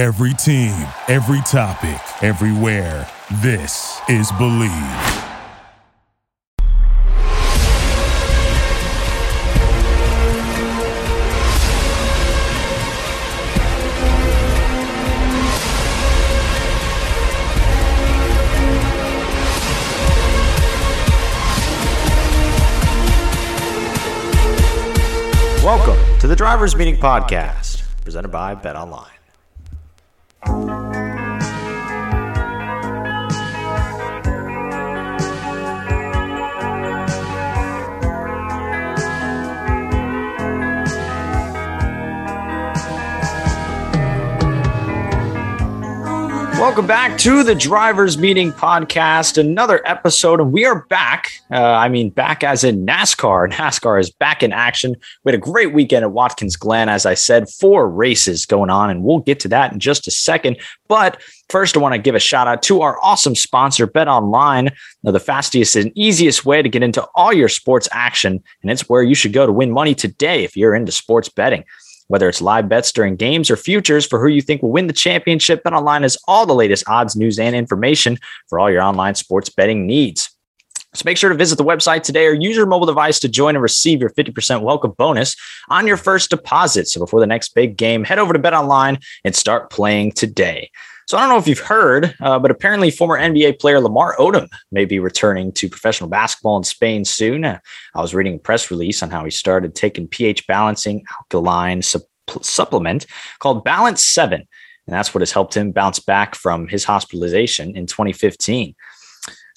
Every team, every topic, everywhere. This is Believe. Welcome to the Drivers Meeting Podcast, presented by Bet Online. Thank you. Welcome back to the Drivers Meeting Podcast, another episode, and we are back. Uh, I mean, back as in NASCAR. NASCAR is back in action. We had a great weekend at Watkins Glen, as I said, four races going on, and we'll get to that in just a second. But first, I want to give a shout out to our awesome sponsor, Bet Online, the fastest and easiest way to get into all your sports action, and it's where you should go to win money today if you're into sports betting. Whether it's live bets during games or futures for who you think will win the championship, BetOnline has all the latest odds, news, and information for all your online sports betting needs. So make sure to visit the website today or use your mobile device to join and receive your 50% welcome bonus on your first deposit. So before the next big game, head over to BetOnline and start playing today. So I don't know if you've heard, uh, but apparently former NBA player Lamar Odom may be returning to professional basketball in Spain soon. Uh, I was reading a press release on how he started taking pH balancing alkaline su- supplement called Balance 7. And that's what has helped him bounce back from his hospitalization in 2015.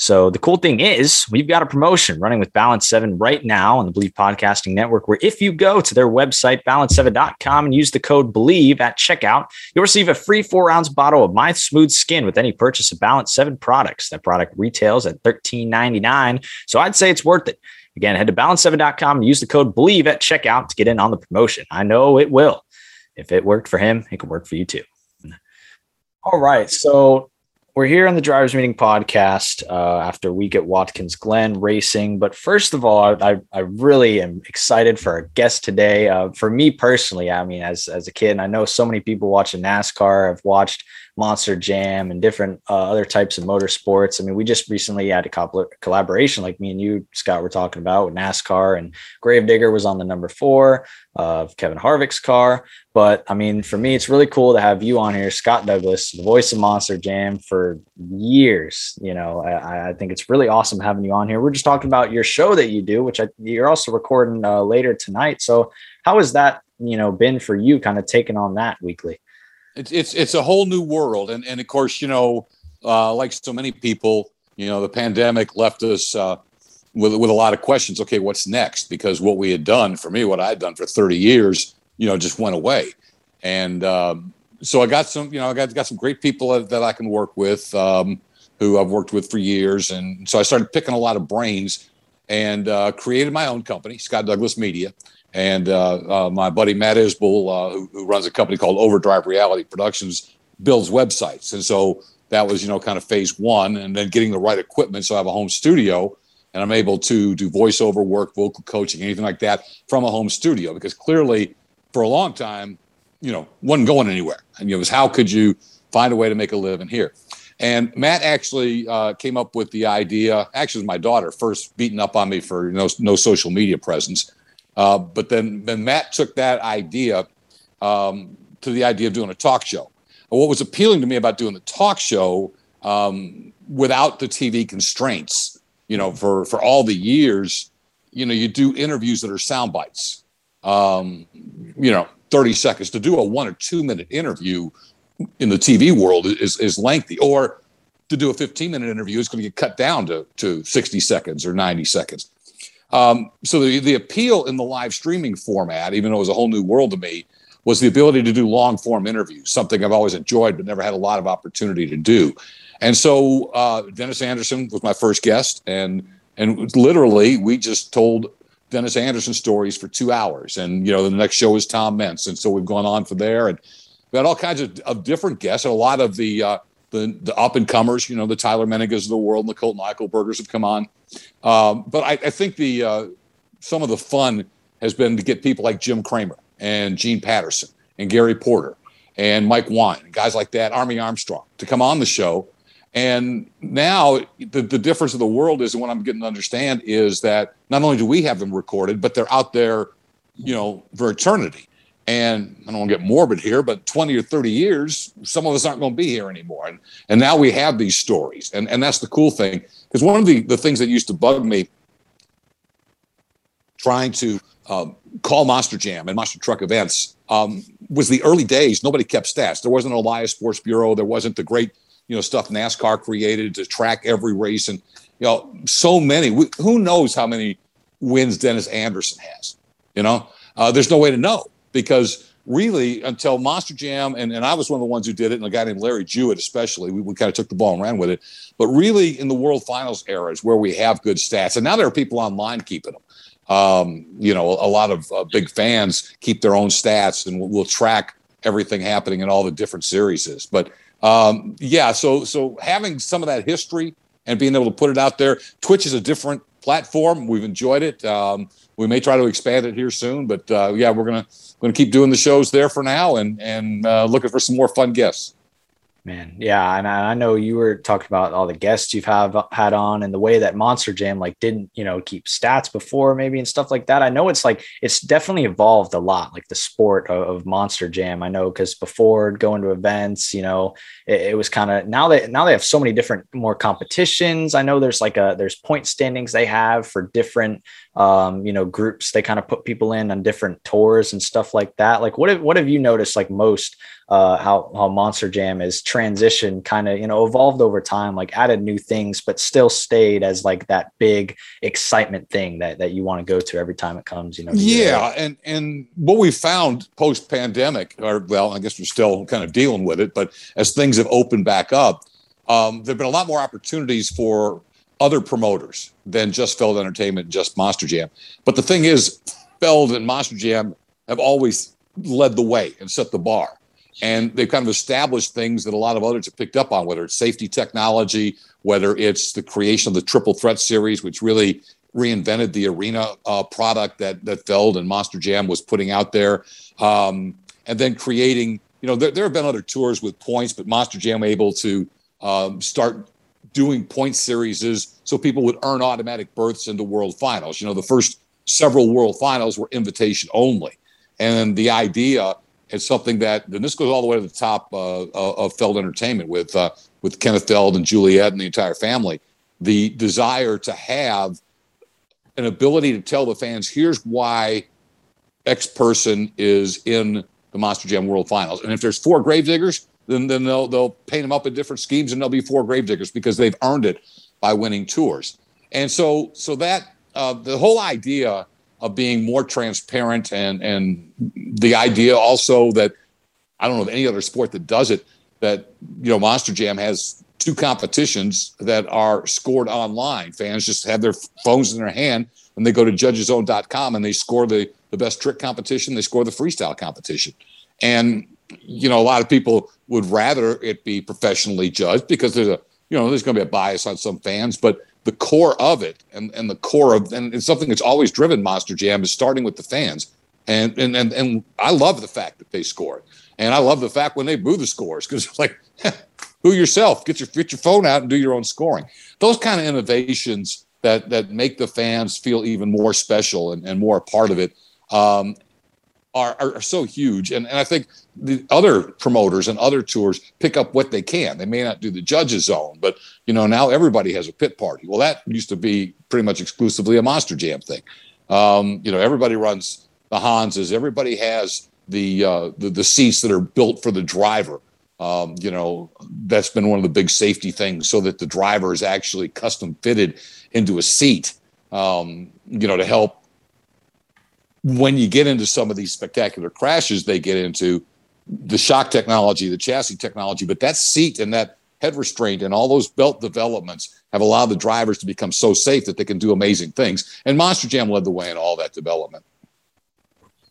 So the cool thing is we've got a promotion running with Balance 7 right now on the Believe Podcasting Network, where if you go to their website, balance7.com and use the code BELIEVE at checkout, you'll receive a free four ounce bottle of My Smooth Skin with any purchase of Balance 7 products. That product retails at $13.99. So I'd say it's worth it. Again, head to balance7.com and use the code BELIEVE at checkout to get in on the promotion. I know it will. If it worked for him, it can work for you too. All right. So we're here on the drivers meeting podcast uh, after a week at Watkins Glen racing. But first of all, I, I really am excited for our guest today. Uh, for me personally, I mean, as, as a kid, and I know so many people watching NASCAR have watched Monster Jam and different uh, other types of motorsports. I mean, we just recently had a couple collaboration, like me and you, Scott, were talking about with NASCAR, and Gravedigger was on the number four of Kevin Harvick's car. But I mean, for me, it's really cool to have you on here, Scott Douglass, the voice of Monster Jam for years. You know, I, I think it's really awesome having you on here. We're just talking about your show that you do, which I, you're also recording uh, later tonight. So, how has that, you know, been for you, kind of taking on that weekly? It's it's it's a whole new world, and and of course, you know, uh, like so many people, you know, the pandemic left us uh, with with a lot of questions. Okay, what's next? Because what we had done for me, what I had done for thirty years, you know, just went away, and um, so I got some, you know, I got got some great people that, that I can work with, um, who I've worked with for years, and so I started picking a lot of brains, and uh, created my own company, Scott Douglass Media and uh, uh, my buddy Matt Isbell, uh, who, who, runs a company called Overdrive Reality Productions, builds websites. And so that was, you know, kind of phase one. And then getting the right equipment. So I have a home studio and I'm able to do voiceover work, vocal coaching, anything like that from a home studio. Because clearly, for a long time, you know, wasn't going anywhere. And it was how could you find a way to make a living here? And Matt actually uh, came up with the idea. Actually, it was my daughter first beating up on me for no, no social media presence uh, but then, then Matt took that idea um, to the idea of doing a talk show. And what was appealing to me about doing the talk show um, without the TV constraints, you know, for, for all the years, you know, you do interviews that are sound bites, um, you know, 30 seconds. To do a one or two minute interview in the TV world is, is lengthy. Or to do a 15 minute interview is going to get cut down to, to 60 seconds or 90 seconds. Um, so the, the appeal in the live streaming format, even though it was a whole new world to me, was the ability to do long form interviews, something I've always enjoyed but never had a lot of opportunity to do. And so uh, Dennis Anderson was my first guest, and and literally we just told Dennis Anderson stories for two hours. And you know the next show is Tom Meents, and so we've gone on from there, and we had all kinds of, of different guests, and a lot of the uh, the, the up and comers, you know, the Tyler Menningas of the world and the Colton Eichelbergers have come on. Um, but I, I, think the uh, some of the fun has been to get people like Jim Kramer and Gene Patterson and Gary Porter and Mike Wine, guys like that, Army Armstrong, to come on the show. And now the, the difference of the world is, and what I'm getting to understand is that not only do we have them recorded, but they're out there, you know, for eternity. And I don't want to get morbid here, but 20 or 30 years, some of us aren't going to be here anymore. And, and now we have these stories. And, and that's the cool thing. Because one of the, the things that used to bug me trying to um, call Monster Jam and Monster Truck events um, was the early days. Nobody kept stats. There wasn't a Elias Sports Bureau. There wasn't the great, you know, stuff NASCAR created to track every race. And, you know, so many, who knows how many wins Dennis Anderson has, you know? Uh, there's no way to know because really until Monster Jam, and, and I was one of the ones who did it, and a guy named Larry Jewett especially, we, we kind of took the ball and ran with it. But really in the World Finals era is where we have good stats. And now there are people online keeping them. Um, you know, a lot of uh, big fans keep their own stats and we'll, we'll, track everything happening in all the different series. But um, yeah, so so having some of that history and being able to put it out there, Twitch is a different platform. We've enjoyed it. Um, we may try to expand it here soon, but uh, yeah, we're gonna gonna keep doing the shows there for now and and uh, looking for some more fun guests. Man, yeah, and I know you were talking about all the guests you've have had on and the way that Monster Jam like didn't you know keep stats before maybe and stuff like that. I know it's like it's definitely evolved a lot, like the sport of, of Monster Jam. I know because before going to events, you know, it, it was kind of now that now they have so many different more competitions. I know there's like a there's point standings they have for different um, you know groups. They kind of put people in on different tours and stuff like that. Like what have what have you noticed like most? uh, how how Monster Jam is transitioned, kind of you know evolved over time, like added new things, but still stayed as like that big excitement thing that that you want to go to every time it comes. You know. Yeah, and and what we found post pandemic, or well, I guess we're still kind of dealing with it, but as things have opened back up, um, there've been a lot more opportunities for other promoters than just Feld Entertainment, and just Monster Jam. But the thing is, Feld and Monster Jam have always led the way and set the bar and they've kind of established things that a lot of others have picked up on, whether it's safety technology, whether it's the creation of the Triple Threat series, which really reinvented the arena uh, product that that Feld and Monster Jam was putting out there, um, and then creating. You know, there, there, have been other tours with points, but Monster Jam able to um, start doing point series so people would earn automatic berths into World Finals. You know, the first several World Finals were invitation only, and the idea is something that, and this goes all the way to the top uh, uh, of Feld Entertainment with uh, with Kenneth Feld and Juliet and the entire family. The desire to have an ability to tell the fans, here's why X person is in the Monster Jam World Finals, and if there's four gravediggers, then then they'll they'll paint them up in different schemes, and there'll be four gravediggers because they've earned it by winning tours. And so so that uh, the whole idea of being more transparent and and the idea also that I don't know of any other sport that does it that you know Monster Jam has two competitions that are scored online. Fans just have their phones in their hand and they go to judgeszone.com and they score the the best trick competition, they score the freestyle competition. And you know a lot of people would rather it be professionally judged because there's a you know there's going to be a bias on some fans, but the core of it and, and the core of and it's something that's always driven Monster Jam is starting with the fans. And and and and I love the fact that they scored. And I love the fact when they boo the scores because it's like who yourself, get your get your phone out and do your own scoring. Those kind of innovations that that make the fans feel even more special and, and more a part of it. Um, are, are, so huge. And, and I think the other promoters and other tours pick up what they can. They may not do the judges zone, but you know, now everybody has a pit party. Well, that used to be pretty much exclusively a Monster Jam thing. Um, you know, everybody runs the Hans's, everybody has the, uh, the, the seats that are built for the driver. Um, you know, that's been one of the big safety things so that the driver is actually custom fitted into a seat, um, you know, to help when you get into some of these spectacular crashes they get into, the shock technology, the chassis technology, but that seat and that head restraint and all those belt developments have allowed the drivers to become so safe that they can do amazing things. And Monster Jam led the way in all that development.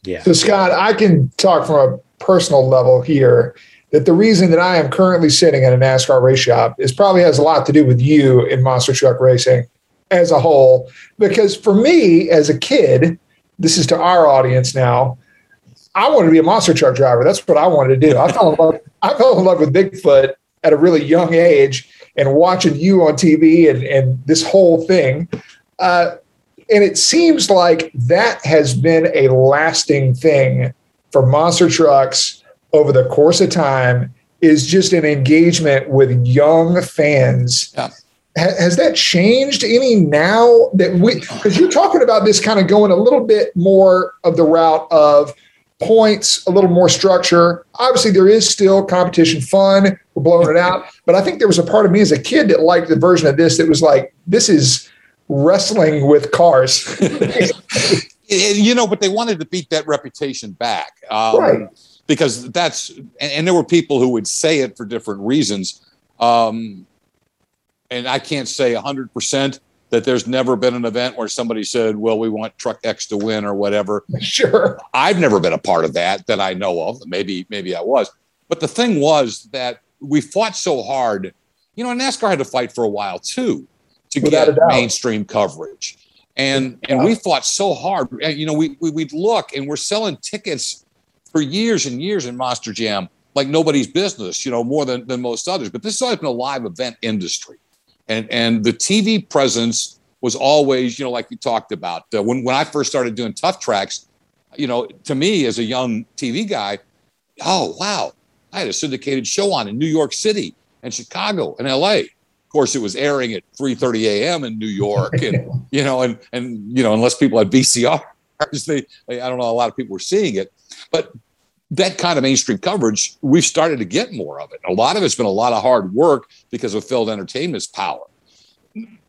Yeah. So Scott, I can talk from a personal level here that the reason that I am currently sitting at a NASCAR race shop is probably has a lot to do with you in monster truck racing as a whole. Because for me as a kid, this is to our audience now. I wanted to be a monster truck driver. That's what I wanted to do. I fell in love. I fell in love with Bigfoot at a really young age, and watching you on TV and and this whole thing. Uh, and it seems like that has been a lasting thing for monster trucks over the course of time. Is just an engagement with young fans. Yeah has that changed any now that we because you're talking about this kind of going a little bit more of the route of points, a little more structure. Obviously, there is still competition fun. We're blowing it out. But I think there was a part of me as a kid that liked the version of this that was like, this is wrestling with cars. you know, but they wanted to beat that reputation back. Um, right. Because that's, and, and, there were people who would say it for different reasons. Um, and I can't say 100% that there's never been an event where somebody said, well, we want truck X to win or whatever. Sure. I've never been a part of that that I know of. Maybe, maybe I was. But the thing was that we fought so hard. You know, NASCAR had to fight for a while too to Without get mainstream coverage. And yeah. and we fought so hard. Uh, you know, we, we we'd look and we're selling tickets for years and years in Monster Jam like nobody's business, you know, more than, than most others. But this has always been a live event industry and and the TV presence was always, you know, like you talked about. Uh, when when I first started doing tough tracks, you know, to me as a young TV guy, oh wow, I had a syndicated show on in New York City and Chicago and LA. Of course, it was airing at 3:30 a.m. in New York, and you know, and and you know, unless people had VCRs, they, they I don't know, a lot of people were seeing it, but that kind of mainstream coverage, we've started to get more of it. A lot of it's been a lot of hard work because of Feld Entertainment's power.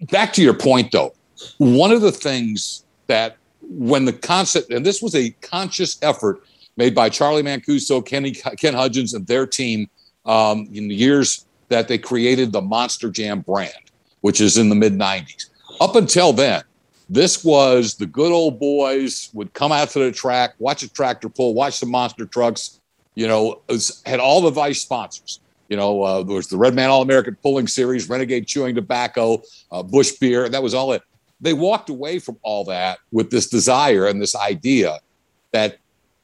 Back to your point, though, one of the things that when the concept, and this was a conscious effort made by Charlie Mancuso, Kenny, Ken Hudgens, and their team um, in the years that they created the Monster Jam brand, which is in the mid 90s. Up until then, this was the good old boys would come out to the track, watch a tractor pull, watch the monster trucks. You know, was, had all the vice sponsors. You know, uh, there was the Red Man All American Pulling Series, Renegade Chewing Tobacco, uh, Busch Beer. That was all it. They walked away from all that with this desire and this idea that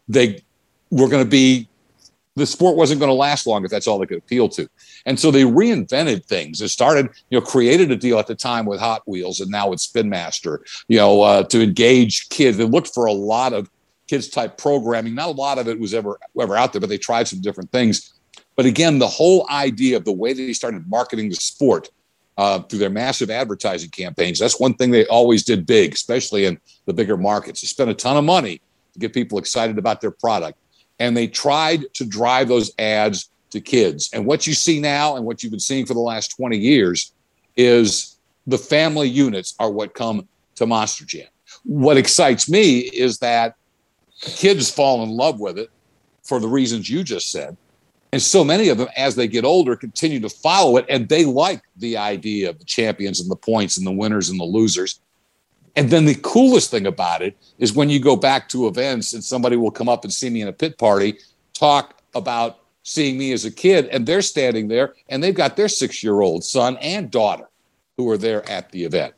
they were going to be the sport wasn't going to last long if that's all they could appeal to. And so they reinvented things. They started, you know, created a deal at the time with Hot Wheels and now with Spin Master, you know, uh, to engage kids. They looked for a lot of kids type programming. Not a lot of it was ever ever out there, but they tried some different things. But again, the whole idea of the way that they started marketing the sport uh, through their massive advertising campaigns, that's one thing they always did big, especially in the bigger markets. They spent a ton of money to get people excited about their product and they tried to drive those ads to kids. And what you see now and what you've been seeing for the last 20 years is the family units are what come to Monster Jam. What excites me is that kids fall in love with it for the reasons you just said. And so many of them, as they get older, continue to follow it and they like the idea of the champions and the points and the winners and the losers. And then the coolest thing about it is when you go back to events and somebody will come up and see me in a pit party, talk about seeing me as a kid, and they're standing there and they've got their six year old son and daughter who are there at the event.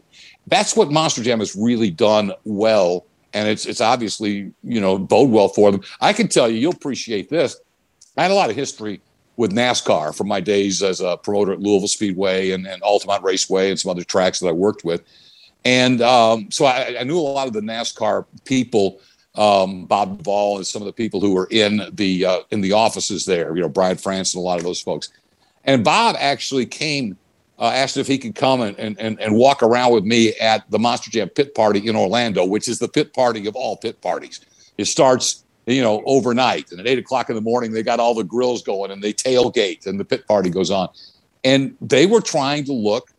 That's what Monster Jam has really done well. And it's it's obviously, you know, bode well for them. I can tell you, you'll appreciate this. I had a lot of history with NASCAR from my days as a promoter at Louisville Speedway and, and Altamont Raceway and some other tracks that I worked with. And um, so I, I, knew a lot of the NASCAR people, um, Bob Duvall and some of the people who were in the uh, in the offices there. You know, Brian France and a lot of those folks. And Bob actually came, uh, asked if he could come and, and, and walk around with me at the Monster Jam pit party in Orlando, which is the pit party of all pit parties. It starts, you know, overnight, and at eight o'clock in the morning, they got all the grills going and they tailgate, and the pit party goes on. And they were trying to look,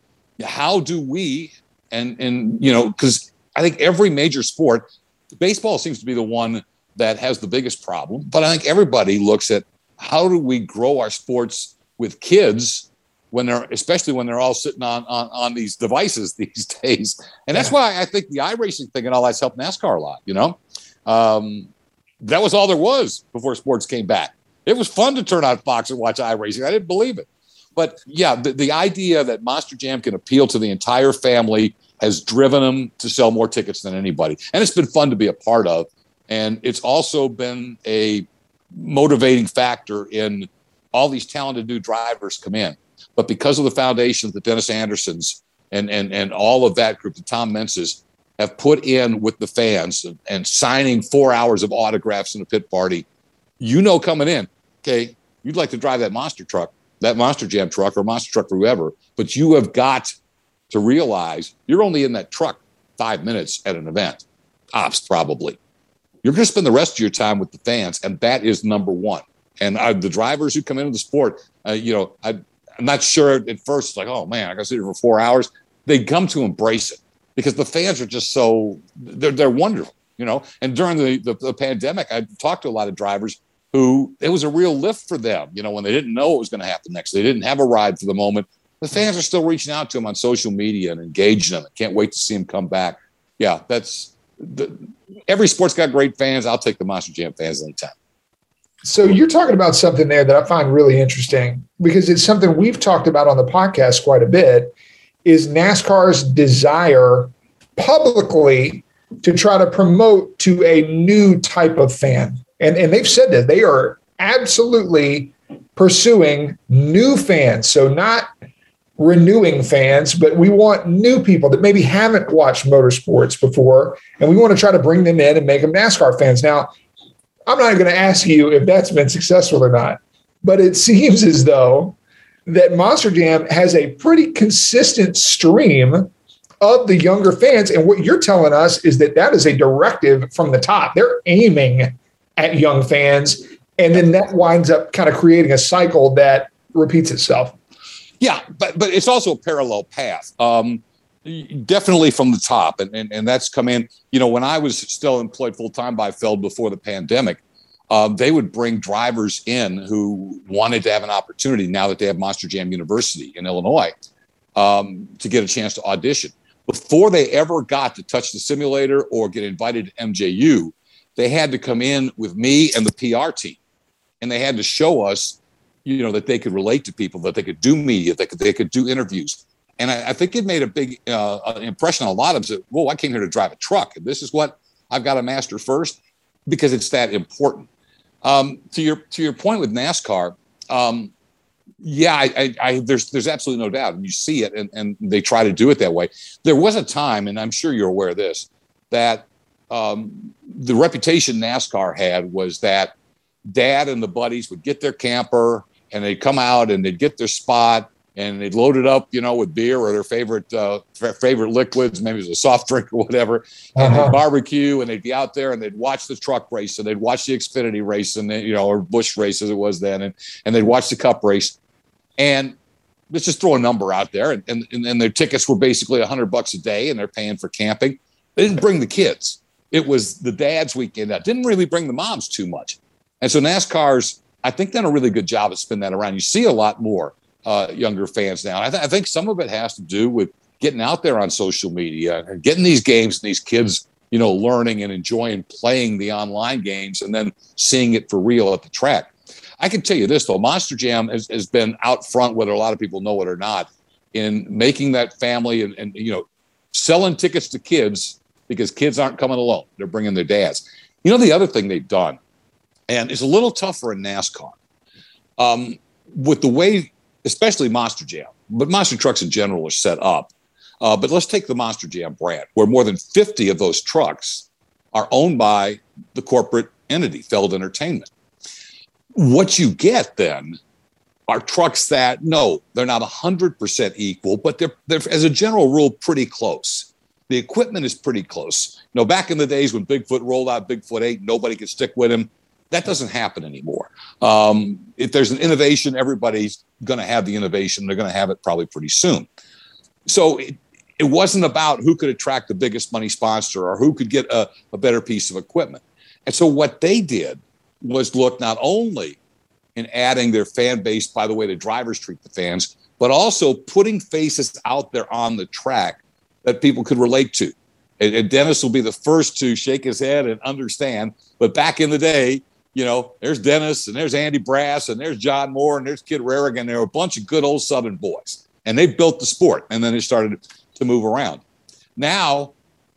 how do we and and you know because I think every major sport, baseball seems to be the one that has the biggest problem. But I think everybody looks at how do we grow our sports with kids when they're especially when they're all sitting on on, on these devices these days. And that's why I think the iRacing thing and all that's helped NASCAR a lot. You know, um, that was all there was before sports came back. It was fun to turn on Fox and watch iRacing. I didn't believe it. But yeah, the, the idea that Monster Jam can appeal to the entire family has driven them to sell more tickets than anybody. And it's been fun to be a part of. And it's also been a motivating factor in all these talented new drivers come in. But because of the foundation that Dennis Andersons and, and, and all of that group, the Tom Meentses, have put in with the fans and, and signing four hours of autographs in a pit party, you know coming in, okay, you'd like to drive that monster truck, that monster jam truck or monster truck or whoever, but you have got to realize you're only in that truck five minutes at an event, ops probably. You're going to spend the rest of your time with the fans, and that is number one. And the drivers who come into the sport, uh, you know, I, am not sure at first, it's like, oh man, I got to sit here for four hours. They come to embrace it because the fans are just so they're they're wonderful, you know. And during the, the, the pandemic, I talked to a lot of drivers who it was a real lift for them, you know, when they didn't know what was going to happen next. They didn't have a ride for the moment the fans are still reaching out to him on social media and engaging them. Can't wait to see him come back. Yeah, that's the, every sport's got great fans. I'll take the Monster Jam fans anytime. So you're talking about something there that I find really interesting because it's something we've talked about on the podcast quite a bit is NASCAR's desire publicly to try to promote to a new type of fan. And, and they've said that they are absolutely pursuing new fans. So not renewing fans, but we want new people that maybe haven't watched motorsports before, and we want to try to bring them in and make them NASCAR fans. Now, I'm not going to ask you if that's been successful or not, but it seems as though that Monster Jam has a pretty consistent stream of the younger fans. And what you're telling us is that that is a directive from the top. They're aiming at young fans. And then that winds up kind of creating a cycle that repeats itself. Yeah, but but it's also a parallel path. Um, definitely from the top, and, and and that's come in. You know, when I was still employed full time by Feld before the pandemic, um, they would bring drivers in who wanted to have an opportunity now that they have Monster Jam University in Illinois um, to get a chance to audition. Before they ever got to touch the simulator or get invited to MJU, they had to come in with me and the PR team, and they had to show us you know that they could relate to people, that they could do media, that they could, do interviews. And I, I think it made a big uh, impression on a lot of them. That, Whoa, I came here to drive a truck, and this is what I've got to master first because it's that important. Um, to your to your point with NASCAR, um, yeah, I, I, I, there's there's absolutely no doubt, and you see it, and, and they try to do it that way. There was a time, and I'm sure you're aware of this, that um, the reputation NASCAR had was that Dad and the buddies would get their camper and they'd come out and they'd get their spot and they'd load it up, you know, with beer or their favorite uh, favorite liquids, maybe it was a soft drink or whatever, and uh-huh. they'd barbecue and they'd be out there and they'd watch the truck race and they'd watch the Xfinity race and they, you know, or Busch race as it was then, and and they'd watch the Cup race, and let's just throw a number out there, and and, and their tickets were basically a hundred bucks a day, and they're paying for camping. They didn't bring the kids. It was the dad's weekend. That didn't really bring the moms too much, and so NASCAR's I think done a really good job of spinning that around. You see a lot more uh, younger fans now. I, th- I, think some of it has to do with getting out there on social media and getting these games and these kids, you know, learning and enjoying playing the online games and then seeing it for real at the track. I can tell you this though, Monster Jam has, has been out front, whether a lot of people know it or not, in making that family and, and you know, selling tickets to kids because kids aren't coming alone; they're bringing their dads. You know, the other thing they've done and it's a little tougher in NASCAR um, with the way, especially Monster Jam, but monster trucks in general are set up. Uh, but let's take the Monster Jam brand, where more than 50 of those trucks are owned by the corporate entity, Feld Entertainment. What you get then are trucks that, no, they're not 100% equal, but they're, they're, as a general rule, pretty close. The equipment is pretty close. You know, back in the days when Bigfoot rolled out Bigfoot 8, nobody could stick with him. That doesn't happen anymore. Um, if there's an innovation, everybody's going to have the innovation. They're going to have it probably pretty soon. So it, it wasn't about who could attract the biggest money sponsor or who could get a, a better piece of equipment. And so what they did was look not only in adding their fan base by the way the drivers treat the fans, but also putting faces out there on the track that people could relate to. And, and Dennis will be the first to shake his head and understand. But back in the day, you know, there's Dennis and there's Andy Brass and there's John Moore and there's Kid Rarigan. There were a bunch of good old Southern boys, and they built the sport, and then it started to move around. Now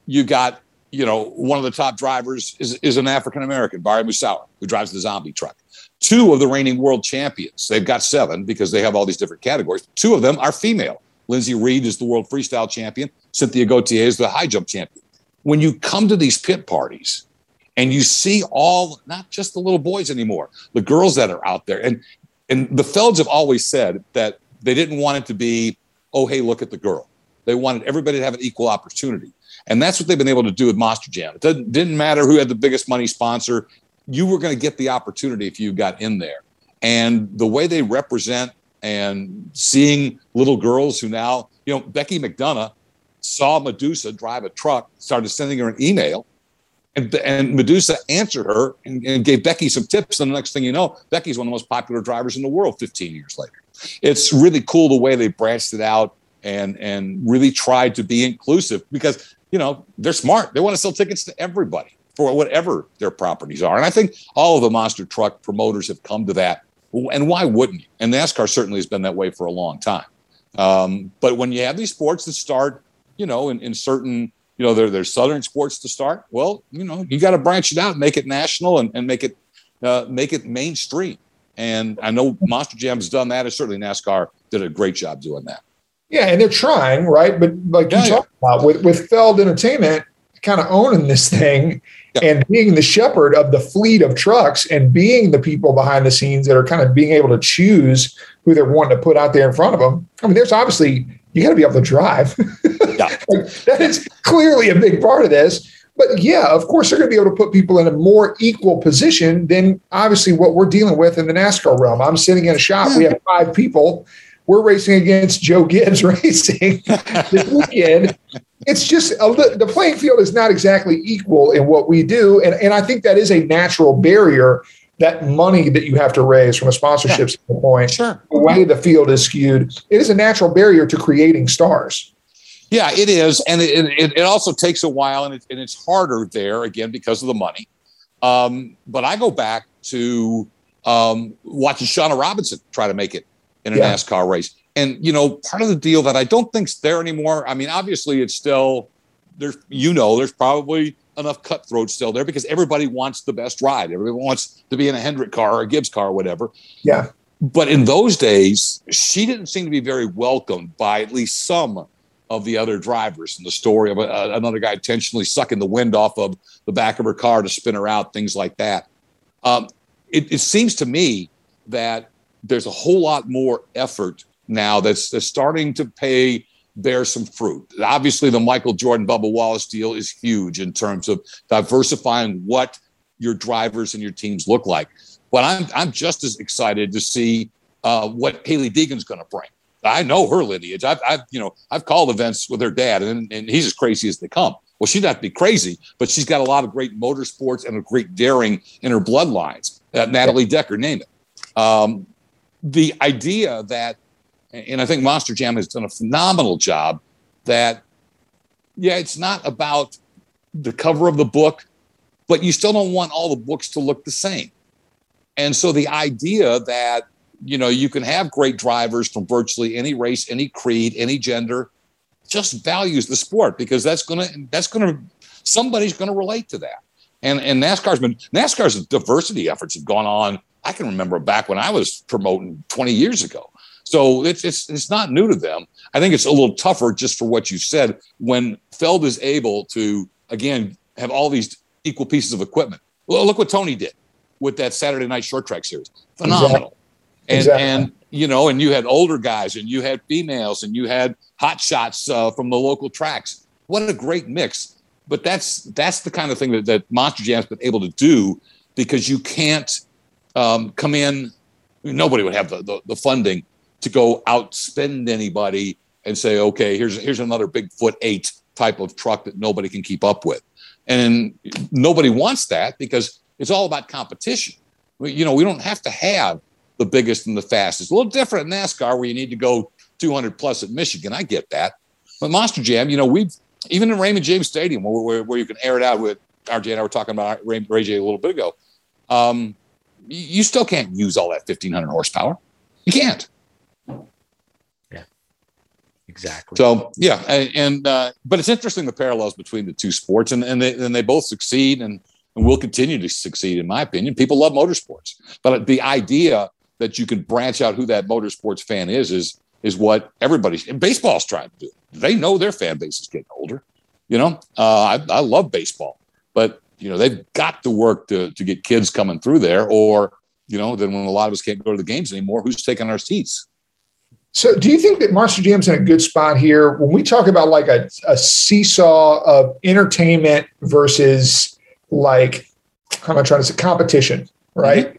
you got you know, one of the top drivers is, is an African American, Bari Musawwir, who drives the zombie truck. Two of the reigning world champions, they've got seven because they have all these different categories. Two of them are female. Linsey Read is the world freestyle champion. Cynthia Gauthier is the high jump champion. When you come to these pit parties and you see all, not just the little boys anymore, the girls that are out there, and and the Felds have always said that they didn't want it to be, oh hey, look at the girl. They wanted everybody to have an equal opportunity. And that's what they've been able to do with Monster Jam. It didn't, didn't matter who had the biggest money sponsor. You were going to get the opportunity if you got in there. And the way they represent and seeing little girls who now, you know, Becky McDonough saw Medusa drive a truck, started sending her an email, and, and Medusa answered her and, and, gave Becky some tips. And the next thing you know, Becky's one of the most popular drivers in the world 15 years later. It's really cool the way they branched it out and and really tried to be inclusive because you know they're smart. They want to sell tickets to everybody for whatever their properties are. And I think all of the monster truck promoters have come to that and why wouldn't you? And NASCAR certainly has been that way for a long time. Um, but when you have these sports that start, you know, in, in certain, you know, there, there's southern sports to start. Well, you know, you got to branch it out, make it national, and, and make it uh, make it mainstream. And I know Monster Jam's done that, and certainly NASCAR did a great job doing that. Yeah, and they're trying, right? But like yeah, you talked about with with Feld Entertainment, kind of owning this thing and being the shepherd of the fleet of trucks and being the people behind the scenes that are kind of being able to choose who they're wanting to put out there in front of them. I mean, there's obviously you got to be able to drive. Yeah. like, that is clearly a big part of this. But yeah, of course, they're going to be able to put people in a more equal position than obviously what we're dealing with in the NASCAR realm. I'm sitting in a shop. We have five people we're racing against Joe Gibbs Racing this weekend. It's just a, the playing field is not exactly equal in what we do, and and I think that is a natural barrier. That money that you have to raise from a sponsorship yeah. standpoint, sure. the way the field is skewed, it is a natural barrier to creating stars. Yeah, it is, and it, it, it also takes a while, and, it, and it's harder there again because of the money. Um, but I go back to um, watching Shawna Robinson try to make it in a yeah. NASCAR race. And you know, part of the deal that I don't think's there anymore. I mean, obviously, it's still there's you know there's probably enough cutthroat still there because everybody wants the best ride. Everybody wants to be in a Hendrick car or a Gibbs car or whatever. Yeah. But in those days, she didn't seem to be very welcomed by at least some of the other drivers. And the story of a, another guy intentionally sucking the wind off of the back of her car to spin her out, things like that. Um, it, it seems to me that there's a whole lot more effort now that's, that's starting to pay bear some fruit. Obviously, the Michael Jordan Bubba Wallace deal is huge in terms of diversifying what your drivers and your teams look like. But I'm I'm just as excited to see uh, what Hailie Deegan's going to bring. I know her lineage. I've, I've you know I've called events with her dad, and, and he's as crazy as they come. Well, she'd have to be crazy, but she's got a lot of great motorsports and a great daring in her bloodlines. Uh, Natalie Decker, name it. Um, the idea that, and I think Monster Jam has done a phenomenal job, that, yeah, it's not about the cover of the book, but you still don't want all the books to look the same. And so the idea that, you know, you can have great drivers from virtually any race, any creed, any gender, just values the sport because that's to, that's to, somebody's to relate to that. And, and NASCAR's been, NASCAR's diversity efforts have gone on I can remember back when I was promoting 20 years ago. So it's, it's, it's not new to them. I think it's a little tougher just for what you said when Feld is able to, again, have all these equal pieces of equipment. Well, look what Tony did with that Saturday night short track series. Phenomenal. Exactly. And, exactly. and, you know, and you had older guys and you had females and you had hot shots uh, from the local tracks. What a great mix. But that's, that's the kind of thing that, that Monster Jam's been able to do because you can't um, come in, nobody would have the, the, the funding to go outspend anybody and say, okay, here's here's another Bigfoot eight type of truck that nobody can keep up with, and nobody wants that because it's all about competition. You know, we don't have to have the biggest and the fastest. A little different in NASCAR where you need to go 200 plus at Michigan. I get that, but Monster Jam, you know, we've even in Raymond James Stadium where, where, where you can air it out with RJ and I were talking about Ray, Ray J a little bit ago. Um, you still can't use all that 1500 horsepower. You can't. Yeah. Exactly. So yeah, and, and uh, but it's interesting the parallels between the two sports, and and they and they both succeed and and will continue to succeed, in my opinion. People love motorsports, but the idea that you can branch out who that motorsports fan is is is what everybody's and baseball's trying to do. They know their fan base is getting older. You know, uh, I, I love baseball, but you know they've got to work to to get kids coming through there, or you know, then when a lot of us can't go to the games anymore, who's taking our seats? So, do you think that Monster Jam's in a good spot here when we talk about like a, a seesaw of entertainment versus like, how am I trying to say competition, right? Mm-hmm.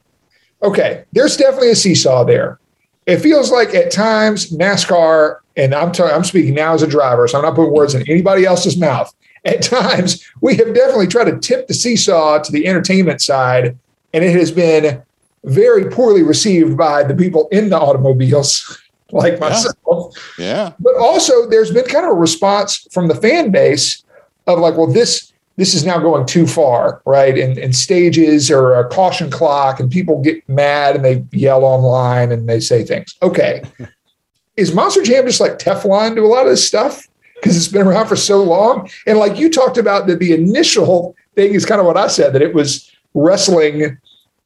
Okay, there's definitely a seesaw there. It feels like at times NASCAR, and I'm t- I'm speaking now as a driver, so I'm not putting words in anybody else's mouth. At times, we have definitely tried to tip the seesaw to the entertainment side, and it has been very poorly received by the people in the automobiles like myself. Yeah. yeah. But also there's been kind of a response from the fan base of like, well, this this is now going too far, right? And, and stages or a caution clock, and people get mad and they yell online and they say things. Okay. is Monster Jam just like Teflon to a lot of this stuff? Because it's been around for so long. And like you talked about that the initial thing is kind of what I said, that it was wrestling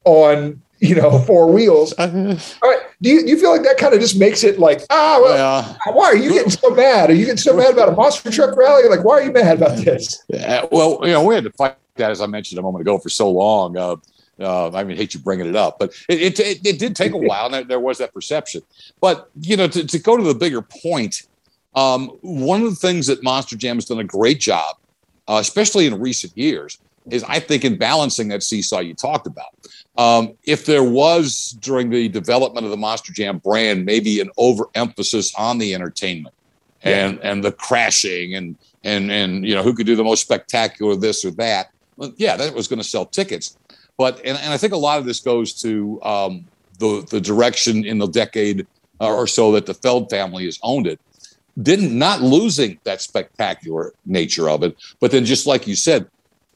on you know, four wheels. All right. Do you, do you feel like that kind of just makes it like, ah, well, why are you getting so mad? Are you getting so mad about a monster truck rally? Like, why are you mad about this? Uh, well, you know, we had to fight that, as I mentioned a moment ago, for so long. Uh, uh, I mean, hate you bringing it up, but it, it, it, it did take a while, and there, there, was that perception. But you know, to, to go to the bigger point, um, one of the things that Monster Jam has done a great job, uh, especially in recent years, is I think in balancing that seesaw you talked about. Um, if there was during the development of the Monster Jam brand maybe an overemphasis on the entertainment and yeah. and the crashing and and and you know who could do the most spectacular this or that, well, yeah, that was going to sell tickets. But and, and I think a lot of this goes to um, the the direction in the decade or so that the Feld family has owned it didn't not losing that spectacular nature of it, but then just like you said,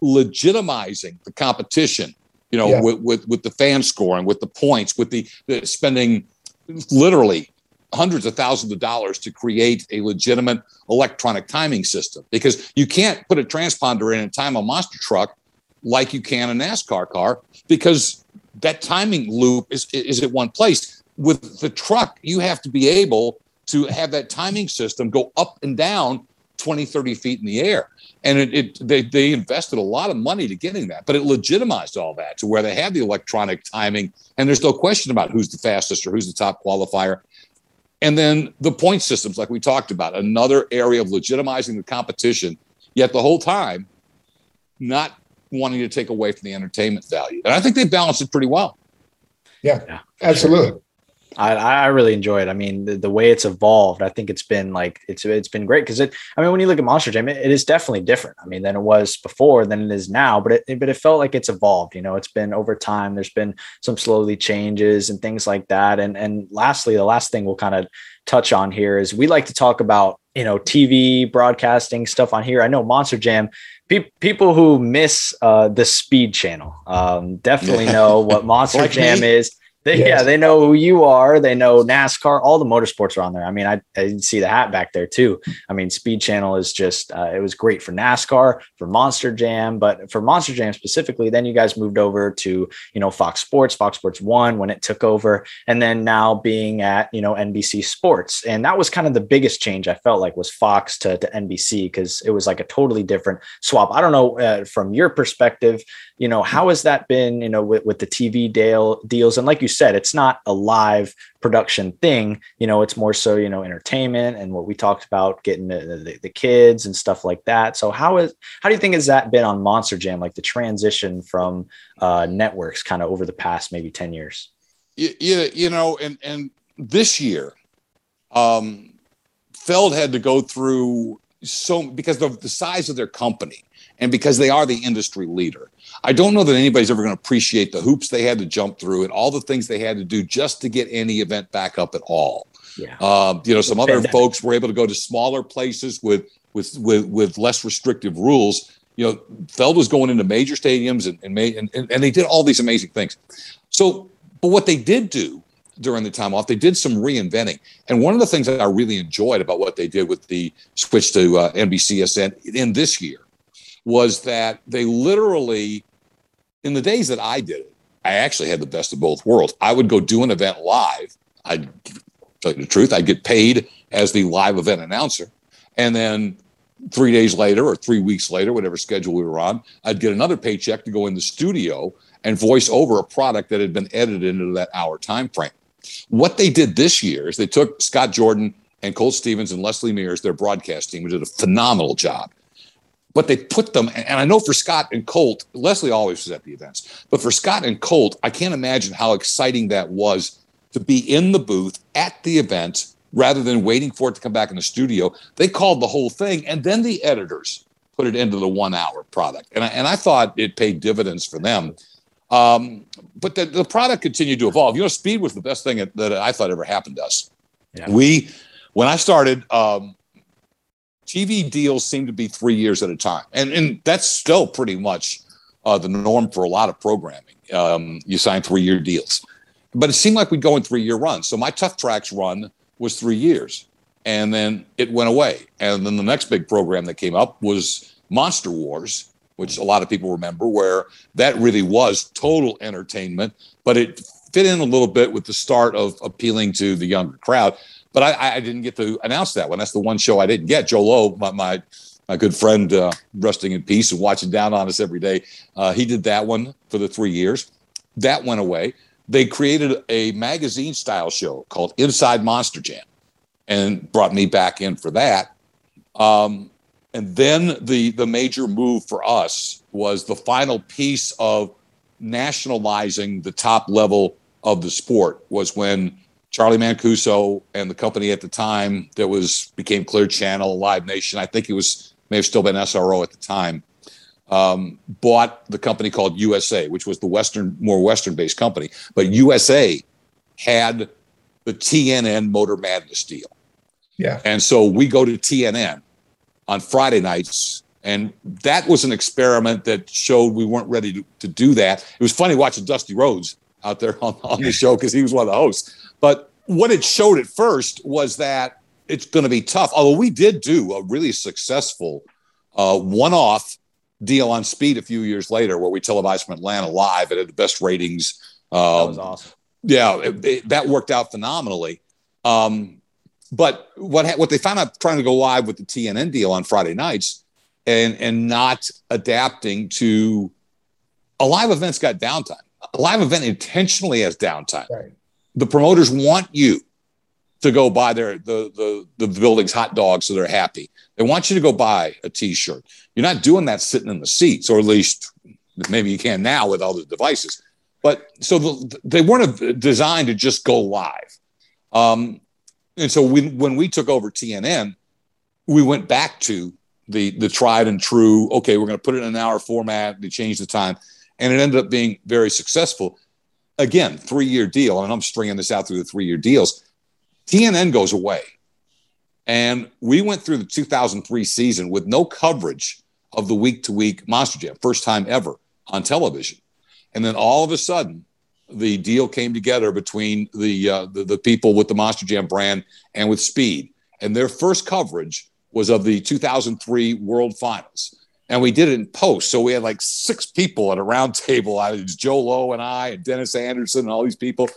legitimizing the competition, you know, yeah. with, with, with the fan scoring, with the points, with the, the spending literally hundreds of thousands of dollars to create a legitimate electronic timing system because you can't put a transponder in and time a monster truck like you can a NASCAR car because that timing loop is, is at one place. With the truck, you have to be able to have that timing system go up and down 20, 30 feet in the air. And it, it, they, they invested a lot of money to getting that, but it legitimized all that to where they have the electronic timing. And there's no question about who's the fastest or who's the top qualifier. And then the point systems, like we talked about, another area of legitimizing the competition, yet the whole time not wanting to take away from the entertainment value. And I think they balanced it pretty well. Yeah, yeah absolutely. I, I really enjoy it. I mean, the, the, way it's evolved, I think it's been like it's it's been great because it. I mean, when you look at Monster Jam, it, it is definitely different. I mean, than it was before, than it is now. But it but it felt like it's evolved. You know, it's been over time. There's been some slowly changes and things like that. And and lastly, the last thing we'll kind of touch on here is we like to talk about you know TV broadcasting stuff on here. I know Monster Jam people who miss uh, the speed channel um, definitely know what Monster like Jam me. is. They, yes. Yeah, they know who you are. They know NASCAR. All the motorsports are on there. I mean, I, I see the hat back there too. I mean, Speed Channel is just, uh, it was great for NASCAR, for Monster Jam, but for Monster Jam specifically, then you guys moved over to, you know, Fox Sports, Fox Sports One when it took over, and then now being at, you know, NBC Sports. And that was kind of the biggest change I felt like was Fox to, to NBC because it was like a totally different swap. I don't know uh, from your perspective, you know, how has that been, you know, with, with the TV deal deals? And like you said, it's not a live production thing. You know, it's more so you know entertainment and what we talked about, getting the, the, the kids and stuff like that. So how is how do you think has that been on Monster Jam, like the transition from uh, networks, kind of over the past maybe ten years? Yeah, you know, and and this year, um, Feld had to go through so because of the size of their company and because they are the industry leader. I don't know that anybody's ever going to appreciate the hoops they had to jump through and all the things they had to do just to get any event back up at all. Yeah. Uh, you know, some other folks were able to go to smaller places with with with with less restrictive rules. You know, Feld was going into major stadiums and and, made, and, and they did all these amazing things. So, but what they did do during the time off. They did some reinventing. And one of the things that I really enjoyed about what they did with the switch to uh, NBCSN in this year was that they literally, in the days that I did it, I actually had the best of both worlds. I would go do an event live. I'd tell you the truth, I'd get paid as the live event announcer. And then three days later or three weeks later, whatever schedule we were on, I'd get another paycheck to go in the studio and voice over a product that had been edited into that hour time frame. What they did this year is they took Scott Jordan and Colt Stevens and Leslie Mears, their broadcast team, who did a phenomenal job. But they put them, and I know for Scott and Colt, Leslie always was at the events, but for Scott and Colt, I can't imagine how exciting that was to be in the booth at the event rather than waiting for it to come back in the studio. They called the whole thing, and then the editors put it into the one hour product. And I, and I thought it paid dividends for them. Um, but the, the product continued to evolve. You know, speed was the best thing that, that I thought ever happened to us. Yeah. We, when I started, um, TV deals seem to be three years at a time, and and that's still pretty much uh, the norm for a lot of programming. Um, you sign three year deals, but it seemed like we'd go in three year runs. So my Tough Tracks run was three years, and then it went away. And then the next big program that came up was Monster Wars, which a lot of people remember, where that really was total entertainment, but it fit in a little bit with the start of appealing to the younger crowd. But I, I didn't get to announce that one. That's the one show I didn't get. Joe Lowe, my, my, my good friend, uh, resting in peace and watching down on us every day, uh, he did that one for the three years. That went away. They created a magazine style show called Inside Monster Jam and brought me back in for that. Um, and then the the major move for us was the final piece of nationalizing the top level of the sport was when Charlie Mancuso and the company at the time that was became Clear Channel, Live Nation. I think it was may have still been SRO at the time. Um, bought the company called USA, which was the Western, more Western based company. But USA had the TNN Motor Madness deal. Yeah. And so we go to TNN on Friday nights. And that was an experiment that showed we weren't ready to, to do that. It was funny watching Dusty Rhodes out there on, on the show because he was one of the hosts. But what it showed at first was that it's going to be tough. Although we did do a really successful uh, one off deal on speed a few years later where we televised from Atlanta live. It had the best ratings. Um, that was awesome. Yeah, it, it, that worked out phenomenally. Um, but what what they found out trying to go live with the TNN deal on Friday nights and and not adapting to a live event's got downtime. A live event intentionally has downtime. Right. The promoters want you to go buy their the, the the building's hot dogs so they're happy. They want you to go buy a t-shirt. You're not doing that sitting in the seats, or at least maybe you can now with all the devices. But so the, they weren't designed to just go live. Um, and so we, when we took over TNN, we went back to the the tried and true. Okay, we're going to put it in an hour format. They changed the time, and it ended up being very successful. Again, three year deal, and I'm stringing this out through the three year deals. TNN goes away, and we went through the 2003 season with no coverage of the week to week Monster Jam, first time ever on television. And then all of a sudden, the deal came together between the, uh, the, the people with the Monster Jam brand and with Speed, and their first coverage was of the 2003 World Finals. And we did it in post. So we had like six people at a round table. I was Joe Lowe and I and Dennis Anderson and all these people.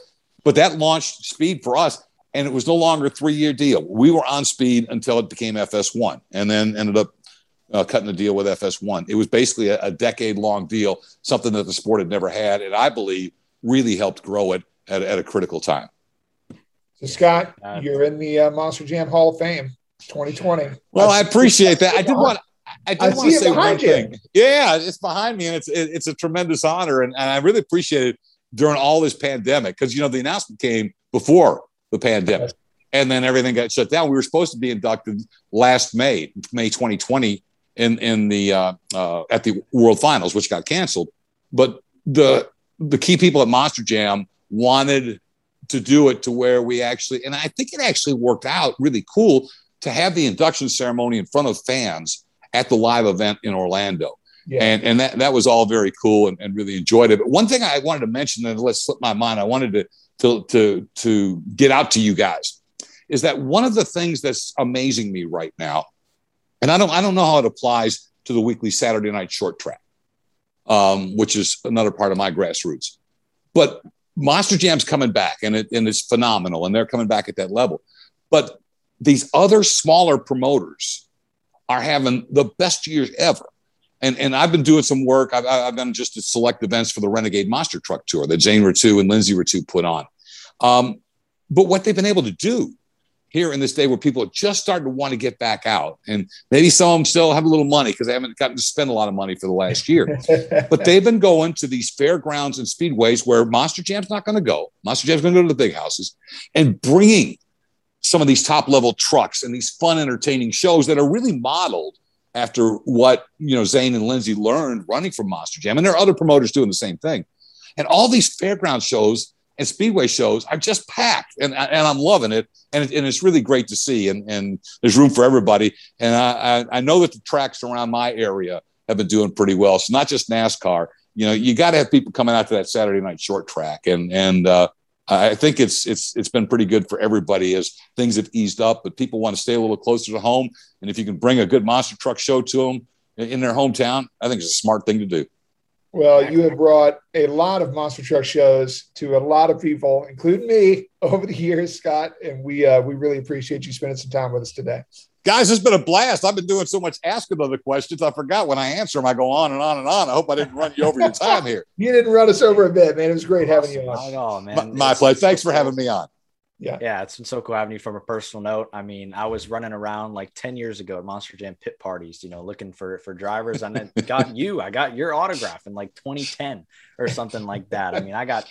But that launched Speed for us. And it was no longer a three year deal. We were on Speed until it became FS1 and then ended up uh, cutting the deal with FS1. It was basically a, a decade long deal, something that the sport had never had. And I believe really helped grow it at, at a critical time. So, Scott, you're in the uh, Monster Jam Hall of Fame 2020. Well, I, I appreciate that. I did want. I I want to say one you. thing. Yeah, it's behind me, and it's it, it's a tremendous honor, and, and I really appreciate it during all this pandemic because you know the announcement came before the pandemic, and then everything got shut down. We were supposed to be inducted last May, May 2020, in in the uh, uh, at the World Finals, which got canceled. But the the key people at Monster Jam wanted to do it to where we actually, and I think it actually worked out really cool to have the induction ceremony in front of fans at the live event in Orlando. Yeah. And, and that, that was all very cool and, and really enjoyed it. But one thing I wanted to mention, and let's slip my mind, I wanted to to to to get out to you guys is that one of the things that's amazing me right now, and I don't I don't know how it applies to the weekly Saturday night short track, um, which is another part of my grassroots, but Monster Jam's coming back and it and it's phenomenal, and they're coming back at that level, but these other smaller promoters are having the best years ever. And, and I've been doing some work. I've, I've done just to select events for the Renegade Monster Truck Tour that Jane Ratu and Lindsay Ratu put on. Um, but what they've been able to do here in this day where people are just starting to want to get back out, and maybe some of them still have a little money because they haven't gotten to spend a lot of money for the last year. but they've been going to these fairgrounds and speedways where Monster Jam's not going to go. Monster Jam's going to go to the big houses and bringing some of these top level trucks and these fun, entertaining shows that are really modeled after what you know Zane and Lindsay learned running from Monster Jam, and there are other promoters doing the same thing. And all these fairground shows and speedway shows are just packed, and and I'm loving it, and, it, and it's really great to see. And and there's room for everybody. And I I know that the tracks around my area have been doing pretty well. So not just NASCAR. You know, you got to have people coming out to that Saturday night short track, and and uh, I think it's it's it's been pretty good for everybody as things have eased up, but people want to stay a little closer to home. And if you can bring a good monster truck show to them in their hometown, I think it's a smart thing to do. Well, you have brought a lot of monster truck shows to a lot of people, including me, over the years, Scott, and we uh, we really appreciate you spending some time with us today. Guys, it's been a blast. I've been doing so much asking other questions. I forgot when I answer them. I go on and on and on. I hope I didn't run you over your time here. you didn't run us over a bit, man. It was great having you on. Not man. My, my pleasure. Thanks for having me on. Yeah. Yeah. It's been so cool having you from a personal note. I mean, I was running around like 10 years ago at Monster Jam pit parties, you know, looking for, for drivers. And I got you, I got your autograph in like 2010 or something like that. I mean, I got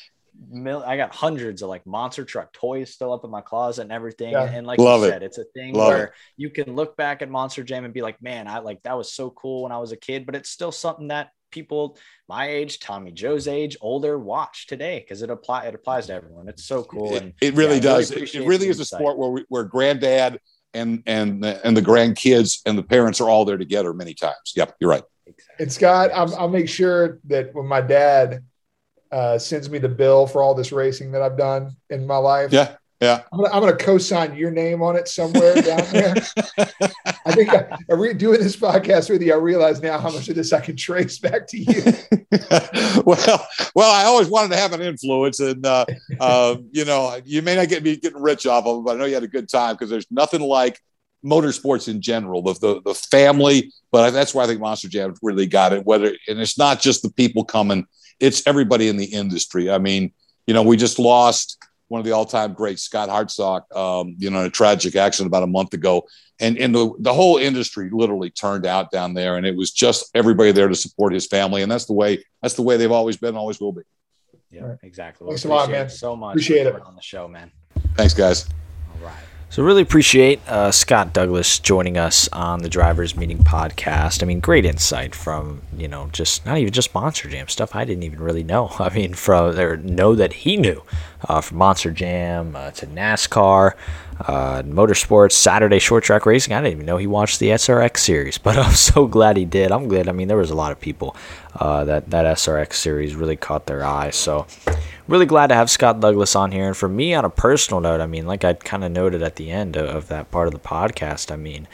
mil- I got hundreds of like monster truck toys still up in my closet and everything. Yeah. And like Love you said, it. it's a thing Love where it. you can look back at Monster Jam and be like, man, I like that was so cool when I was a kid, but it's still something that people my age, Tommy Joe's age, older watch today because it apply it applies to everyone. It's so cool. And it, it really yeah, does. Really it, really is a sport where we, where granddad and and and the grandkids and the parents are all there together many times. Yep, you're right. Exactly. And Scott, I'll, I'll make sure that when my dad uh, sends me the bill for all this racing that I've done in my life. Yeah. Yeah. I'm gonna, I'm gonna, co-sign your name on it somewhere down there. I think I, I re- doing this podcast with you, I realize now how much of this I can trace back to you. well, well, I always wanted to have an influence, and uh, uh, you know, you may not get me getting rich off of it, but I know you had a good time because there's nothing like motorsports in general, the, the, the family. But that's why I think Monster Jam really got it. Whether and it's not just the people coming it's everybody in the industry. I mean, you know, we just lost one of the all-time greats, Scott Hartsock, um, you know, in a tragic accident about a month ago. And, and the, the whole industry literally turned out down there. And it was just everybody there to support his family. And that's the way, that's the way they've always been, always will be. Yeah, exactly. Thanks a lot, man. So much. Appreciate it on the show, man. Thanks guys. All right. So, really appreciate uh, Scott Douglass joining us on the Drivers Meeting podcast. I mean, great insight from, you know, just not even just Monster Jam stuff I didn't even really know. I mean, from or know that he knew uh, from Monster Jam uh, to NASCAR, uh, motorsports, Saturday short track racing. I didn't even know he watched the SRX series, but I'm so glad he did. I'm glad. I mean, there was a lot of people uh, that that SRX series really caught their eye. So, really glad to have Scott Douglass on here. And for me, on a personal note, I mean, like I kind of noted at the end of, of, that part of the podcast, I mean,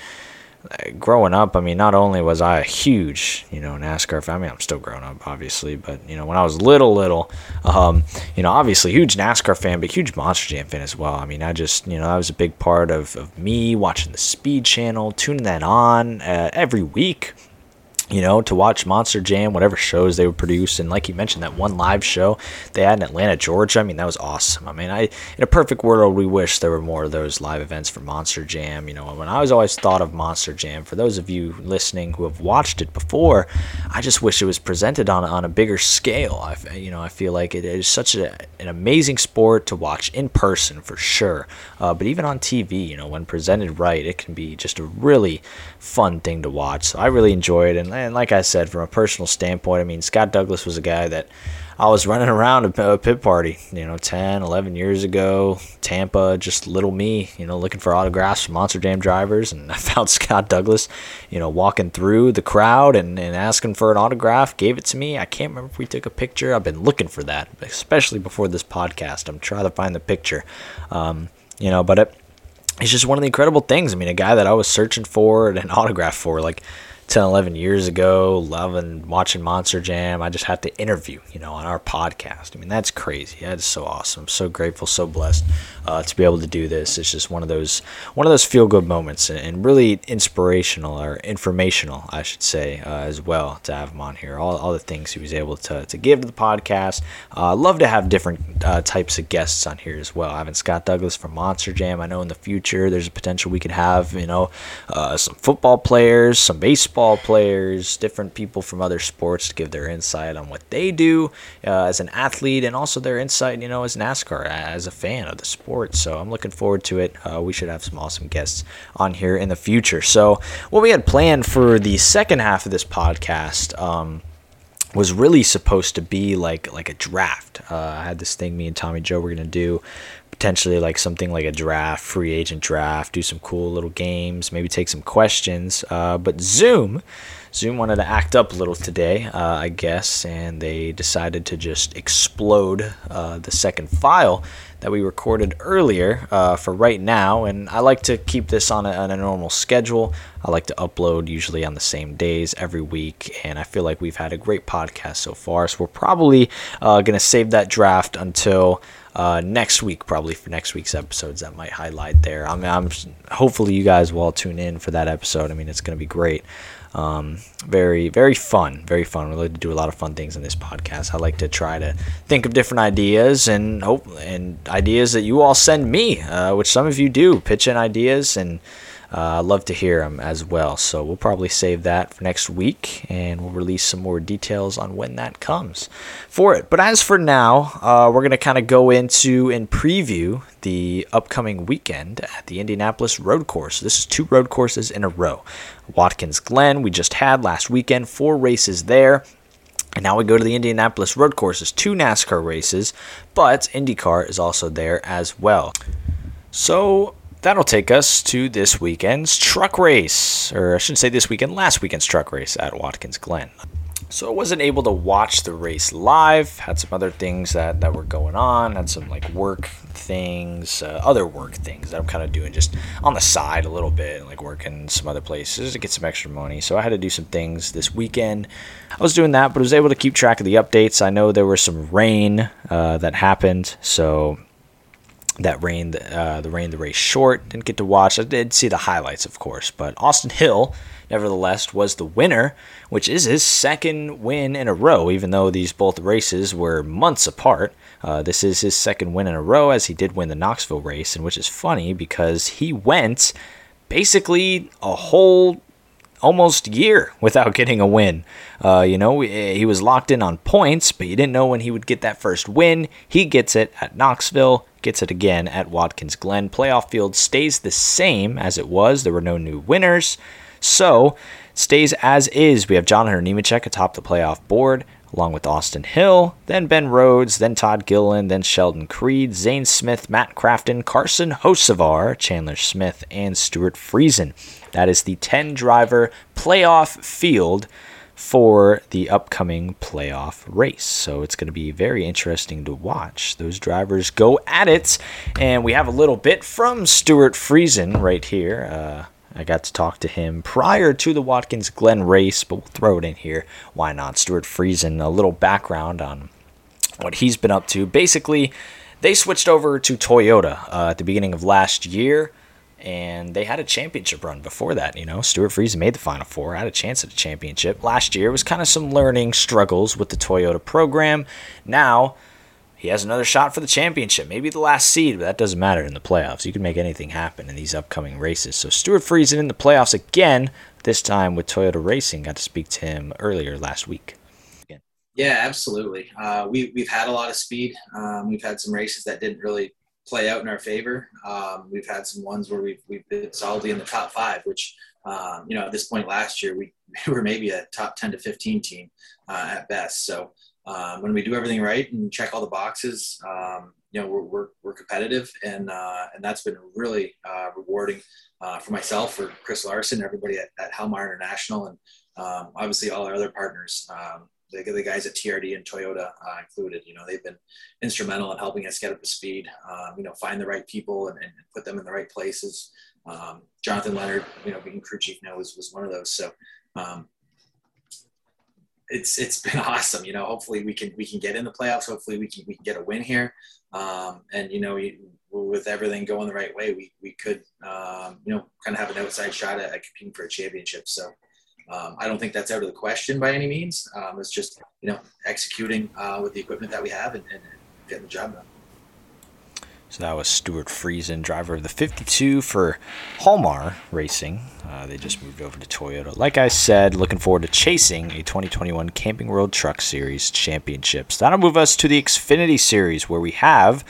growing up, I mean, not only was I a huge, you know, NASCAR fan, I mean, I'm still growing up, obviously, but, you know, when I was little, little, um, you know, obviously huge NASCAR fan, but huge Monster Jam fan as well. I mean, I just, you know, that was a big part of, of me watching the Speed Channel, tuning that on uh, every week you know, to watch Monster Jam, whatever shows they would produce. And like you mentioned, that one live show they had in Atlanta, Georgia. I mean, that was awesome. I mean, I in a perfect world, we wish there were more of those live events for Monster Jam. You know, when I was always thought of Monster Jam, for those of you listening who have watched it before, I just wish it was presented on on a bigger scale. I, you know, I feel like it is such a, an amazing sport to watch in person for sure. Uh, but even on TV, you know, when presented right, it can be just a really fun thing to watch. So I really enjoyed it. And, and like I said, from a personal standpoint, I mean, Scott Douglass was a guy that I was running around a, pit party, you know, 10, 11 years ago, Tampa, just little me, you know, looking for autographs from Monster Jam drivers. And I found Scott Douglass, you know, walking through the crowd and, and asking for an autograph, gave it to me. I can't remember if we took a picture. I've been looking for that, especially before this podcast. I'm trying to find the picture. Um, you know, but it, it's just one of the incredible things. I mean, a guy that I was searching for and an autograph for, like, 10, 11 years ago, loving watching Monster Jam. I just had to interview, you know, on our podcast. I mean, that's crazy. That's so awesome. I'm so grateful, so blessed uh, to be able to do this. It's just one of those one of those feel good moments and really inspirational or informational, I should say, uh, as well to have him on here. All, all the things he was able to, to give to the podcast. Uh, love to have different uh, types of guests on here as well. Having Scott Douglass from Monster Jam. I know in the future there's a potential we could have, you know, uh, some football players, some baseball players, different people from other sports to give their insight on what they do uh, as an athlete and also their insight, you know, as NASCAR, as a fan of the sport sport. So I'm looking forward to it. Uh, we should have some awesome guests on here in the future. So what we had planned for the second half of this podcast. Um, was really supposed to be like like a draft. Uh, I had this thing me and Tommy Joe were gonna do potentially like something like a draft, free agent draft, do some cool little games, maybe take some questions. Uh, but Zoom Zoom wanted to act up a little today, uh, I guess, and they decided to just explode uh, the second file that we recorded earlier uh, for right now. And I like to keep this on a, on a, normal schedule. I like to upload usually on the same days every week, and I feel like we've had a great podcast so far. So we're probably uh, going to save that draft until. Uh, next week, probably for next week's episodes, that might highlight there. I mean, I'm hopefully you guys will all tune in for that episode. I mean, it's going to be great. Um, very, very fun. Very fun. We like to do a lot of fun things in this podcast. I like to try to think of different ideas and hope and ideas that you all send me, uh, which some of you do. Pitch in ideas and uh, love to hear them as well. So we'll probably save that for next week and we'll release some more details on when that comes for it. But as for now, uh, we're going to kind of go into and preview the upcoming weekend at the Indianapolis Road Course. This is two road courses in a row. Watkins Glen, we just had last weekend, four races there. And now we go to the Indianapolis Road Courses, two NASCAR races, but IndyCar is also there as well. So That'll take us to this weekend's truck race, or I shouldn't say this weekend, last weekend's truck race at Watkins Glen. So I wasn't able to watch the race live. Had some other things that, that were going on. Had some like work things, uh, other work things that I'm kind of doing just on the side a little bit, like working some other places to get some extra money. So I had to do some things this weekend. I was doing that, but I was able to keep track of the updates. I know there was some rain uh, that happened, so that rained uh, the rain the race short. Didn't get to watch. I did see the highlights, of course, but Austin Hill, nevertheless, was the winner, which is his second win in a row. Even though these both races were months apart, uh, this is his second win in a row, as he did win the Knoxville race, and which is funny because he went basically a whole almost year without getting a win. Uh, you know, he was locked in on points, but you didn't know when he would get that first win. He gets it at Knoxville, gets it again at Watkins Glen. Playoff field stays the same as it was. There were no new winners. So, stays as is. We have John Hunter Nemechek atop the playoff board along with Austin Hill, then Ben Rhodes, then Todd Gilliland, then Sheldon Creed, Zane Smith, Matt Crafton, Carson Hocevar, Chandler Smith, and Stewart Friesen. That is the 10 driver playoff field for the upcoming playoff race. So it's going to be very interesting to watch those drivers go at it. And we have a little bit from Stewart Friesen right here. Uh, I got to talk to him prior to the Watkins Glen race, but we'll throw it in here. Why not? Stewart Friesen, a little background on what he's been up to. Basically, they switched over to Toyota uh, at the beginning of last year, and they had a championship run before that. You know, Stewart Friesen made the Final Four, had a chance at a championship. Last year was kind of some learning struggles with the Toyota program. Now, he has another shot for the championship, maybe the last seed, but that doesn't matter in the playoffs. You can make anything happen in these upcoming races. So Stewart Friesen in the playoffs again, this time with Toyota Racing. Got to speak to him earlier last week. Yeah, absolutely. Uh, we, we've had a lot of speed. Um, we've had some races that didn't really play out in our favor. Um, we've had some ones where we've, we've been solidly in the top five, which, um, you know, at this point last year, we, we were maybe a top 10 to 15 team uh, at best. So um, when we do everything right and check all the boxes, um, you know, we're, we're, we're competitive and, uh, and that's been really uh, rewarding uh, for myself, for Chris Larsen, everybody at, at Halmar International, and um, obviously all our other partners. The, the, guys at TRD and Toyota uh, included, you know, they've been instrumental in helping us get up to speed, um, you know, find the right people and, and, put them in the right places. Um, Jonathan Leonard, you know, being crew chief now was, was one of those. So, um, it's it's been awesome. You know, hopefully we can we can get in the playoffs. Hopefully we can we can get a win here. Um, and you know, with everything going the right way, we we could um, you know kind of have an outside shot at, at competing for a championship. So. Um, I don't think that's out of the question by any means. Um, it's just you know executing uh, with the equipment that we have and, and getting the job done. So that was Stewart Friesen, driver of the 52 for Halmar Racing. Uh, they just moved over to Toyota. Like I said, looking forward to chasing a 2021 Camping World Truck Series championships. That'll move us to the Xfinity Series, where we have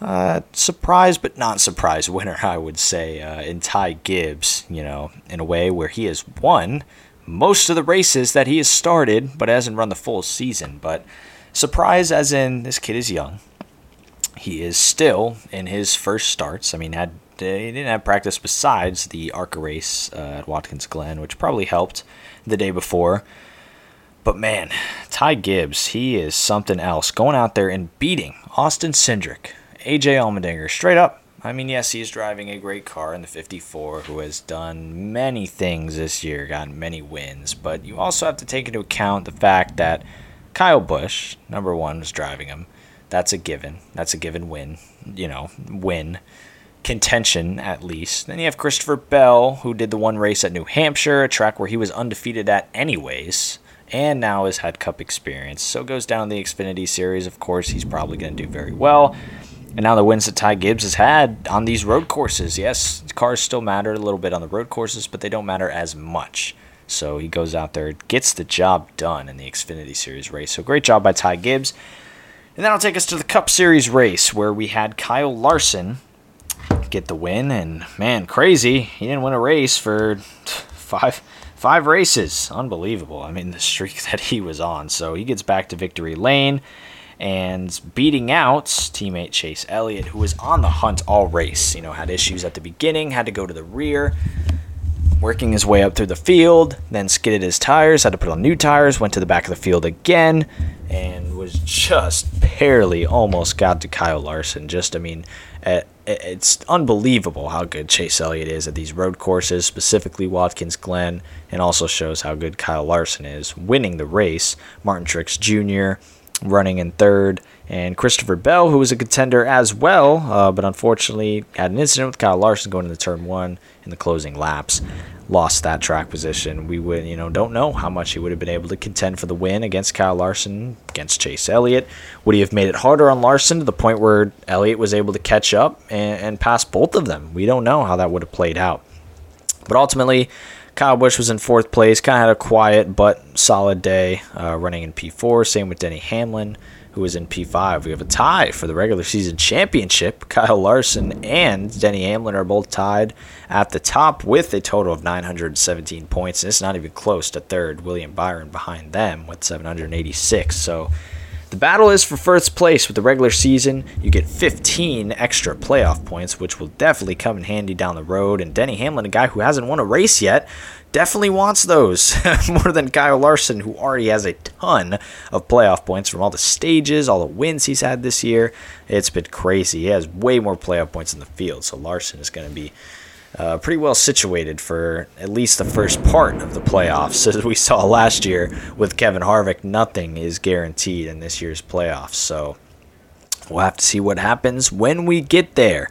uh, surprise but not surprise winner, I would say, uh, in Ty Gibbs. You know, in a way where he has won most of the races that he has started, but hasn't run the full season. But surprise, as in this kid is young he is still in his first starts. I mean, had he didn't have practice besides the ARCA race uh, at Watkins Glen, which probably helped the day before. But man, Ty Gibbs, he is something else. Going out there and beating Austin Cindric, AJ Allmendinger, straight up. I mean, yes, he's driving a great car in the 54 who has done many things this year, gotten many wins. But you also have to take into account the fact that Kyle Busch, number one, was driving him. That's a given. That's a given win. You know, win contention at least. Then you have Christopher Bell, who did the one race at New Hampshire, a track where he was undefeated at anyways, and now has had Cup experience. So goes down the Xfinity Series. Of course, he's probably going to do very well. And now the wins that Ty Gibbs has had on these road courses. Yes, cars still matter a little bit on the road courses, but they don't matter as much. So he goes out there, gets the job done in the Xfinity Series race. So great job by Ty Gibbs. And that'll take us to the Cup Series race where we had Kyle Larson get the win. And man, crazy. He didn't win a race for five five races. Unbelievable. I mean, the streak that he was on. So he gets back to victory lane and beating out teammate Chase Elliott, who was on the hunt all race. You know, had issues at the beginning, had to go to the rear, working his way up through the field, then skidded his tires, had to put on new tires, went to the back of the field again, and was just barely almost got to Kyle Larson. Just, I mean, it's unbelievable how good Chase Elliott is at these road courses, specifically Watkins Glen, and also shows how good Kyle Larson is winning the race. Martin Truex Jr. running in third, and Christopher Bell, who was a contender as well, uh, but unfortunately had an incident with Kyle Larson going into turn one in the closing laps lost that track position, we would, you know, don't know how much he would have been able to contend for the win against Kyle Larson, against Chase Elliott. Would he have made it harder on Larson to the point where Elliott was able to catch up and, and pass both of them? We don't know how that would have played out. But ultimately, Kyle Busch was in fourth place, kind of had a quiet but solid day uh, running in P4. Same with Denny Hamlin who was in P5. We have a tie for the regular season championship. Kyle Larson and Denny Hamlin are both tied at the top with a total of 917 points. And it's not even close to third. William Byron behind them with 786. So the battle is for first place with the regular season. You get 15 extra playoff points, which will definitely come in handy down the road. And Denny Hamlin, a guy who hasn't won a race yet, definitely wants those more than Kyle Larson, who already has a ton of playoff points from all the stages, all the wins he's had this year. It's been crazy. He has way more playoff points in the field, so Larson is going to be uh, pretty well situated for at least the first part of the playoffs. As we saw last year with Kevin Harvick, nothing is guaranteed in this year's playoffs. So we'll have to see what happens when we get there.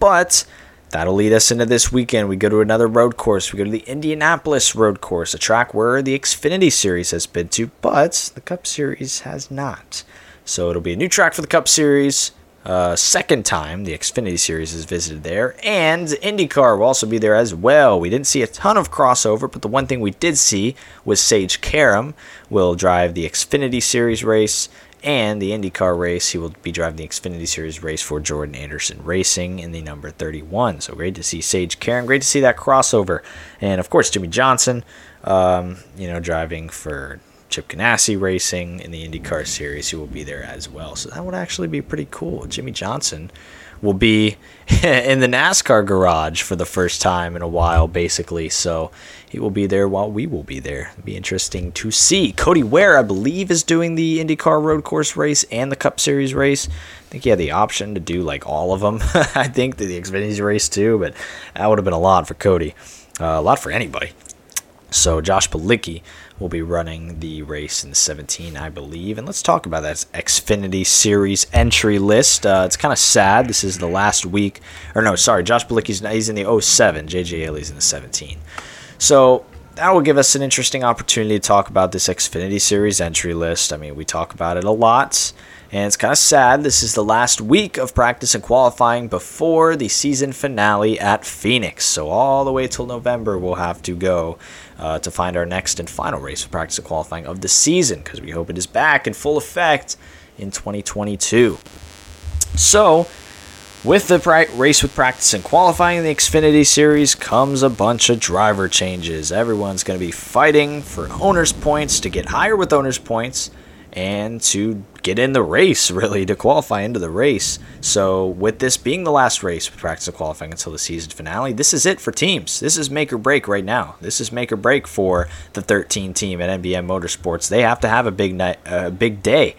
But That'll lead us into this weekend. We go to another road course. We go to the Indianapolis road course, a track where the Xfinity Series has been to, but the Cup Series has not. So it'll be a new track for the Cup Series. Uh, second time the Xfinity Series is visited there, and IndyCar will also be there as well. We didn't see a ton of crossover, but the one thing we did see was Sage Karam will drive the Xfinity Series race, and the IndyCar race. He will be driving the Xfinity Series race for Jordan Anderson Racing in the number 31. So great to see Sage Karam. Great to see that crossover. And of course, Jimmie Johnson, um, you know, driving for Chip Ganassi Racing in the IndyCar Series, who will be there as well. So that would actually be pretty cool. Jimmie Johnson will be in the NASCAR garage for the first time in a while, basically. So he will be there while we will be there. It'll be interesting to see. Cody Ware, I believe, is doing the IndyCar road course race and the Cup Series race. I think he had the option to do like all of them. I think the Xfinity race too, but that would have been a lot for Cody, uh, a lot for anybody. So Josh Bilicki will be running the race in 17, I believe. And let's talk about that Xfinity Series entry list. Uh, it's kind of sad. This is the last week, or no, sorry, Josh Bilicki's he's in the 07. JJ Yeley's in the 17. So that will give us an interesting opportunity to talk about this Xfinity Series entry list. I mean, we talk about it a lot. And it's kind of sad. This is the last week of practice and qualifying before the season finale at Phoenix. So, all the way till November, we'll have to go uh, to find our next and final race of practice and qualifying of the season because we hope it is back in full effect in 2022. So, with the pra- race with practice and qualifying in the Xfinity Series comes a bunch of driver changes. Everyone's going to be fighting for owners' points to get higher with owners' points and to get in the race, really, to qualify into the race. So, with this being the last race with practice and qualifying until the season finale, this is it for teams. This is make or break right now. This is make or break for the 13 team at MBM Motorsports. They have to have a big night, a big day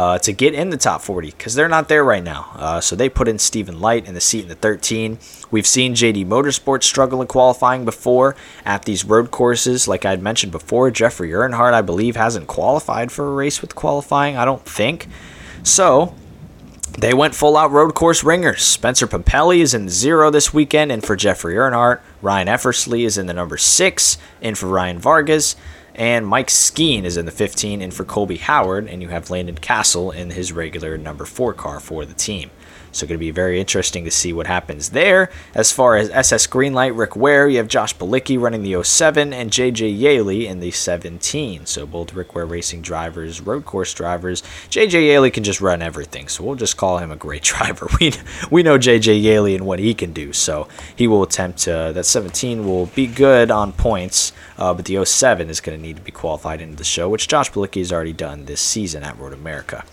uh, to get in the top 40 because they're not there right now. Uh, so they put in Stephen Leicht in the seat in the 13. We've seen JD Motorsports struggle in qualifying before at these road courses. Like I had mentioned before, Jeffrey Earnhardt, I believe, hasn't qualified for a race with qualifying, I don't think. So they went full out road course ringers. Spencer Pumpelly is in zero this weekend, and for Jeffrey Earnhardt, Ryan Eversley is in the number six, and for Ryan Vargas. And Mike Skeen is in the 15 in for Colby Howard, and you have Landon Cassill in his regular number four car for the team. So going to be very interesting to see what happens there. As far as SS Greenlight, Rick Ware, you have Josh Bilicki running the 07 and JJ Yeley in the 17. So both Rick Ware racing drivers, road course drivers. JJ Yeley can just run everything, so we'll just call him a great driver. We we know JJ Yeley and what he can do, so he will attempt to, that 17 will be good on points, uh, but the 07 is going to need to be qualified into the show, which Josh Bilicki has already done this season at Road America.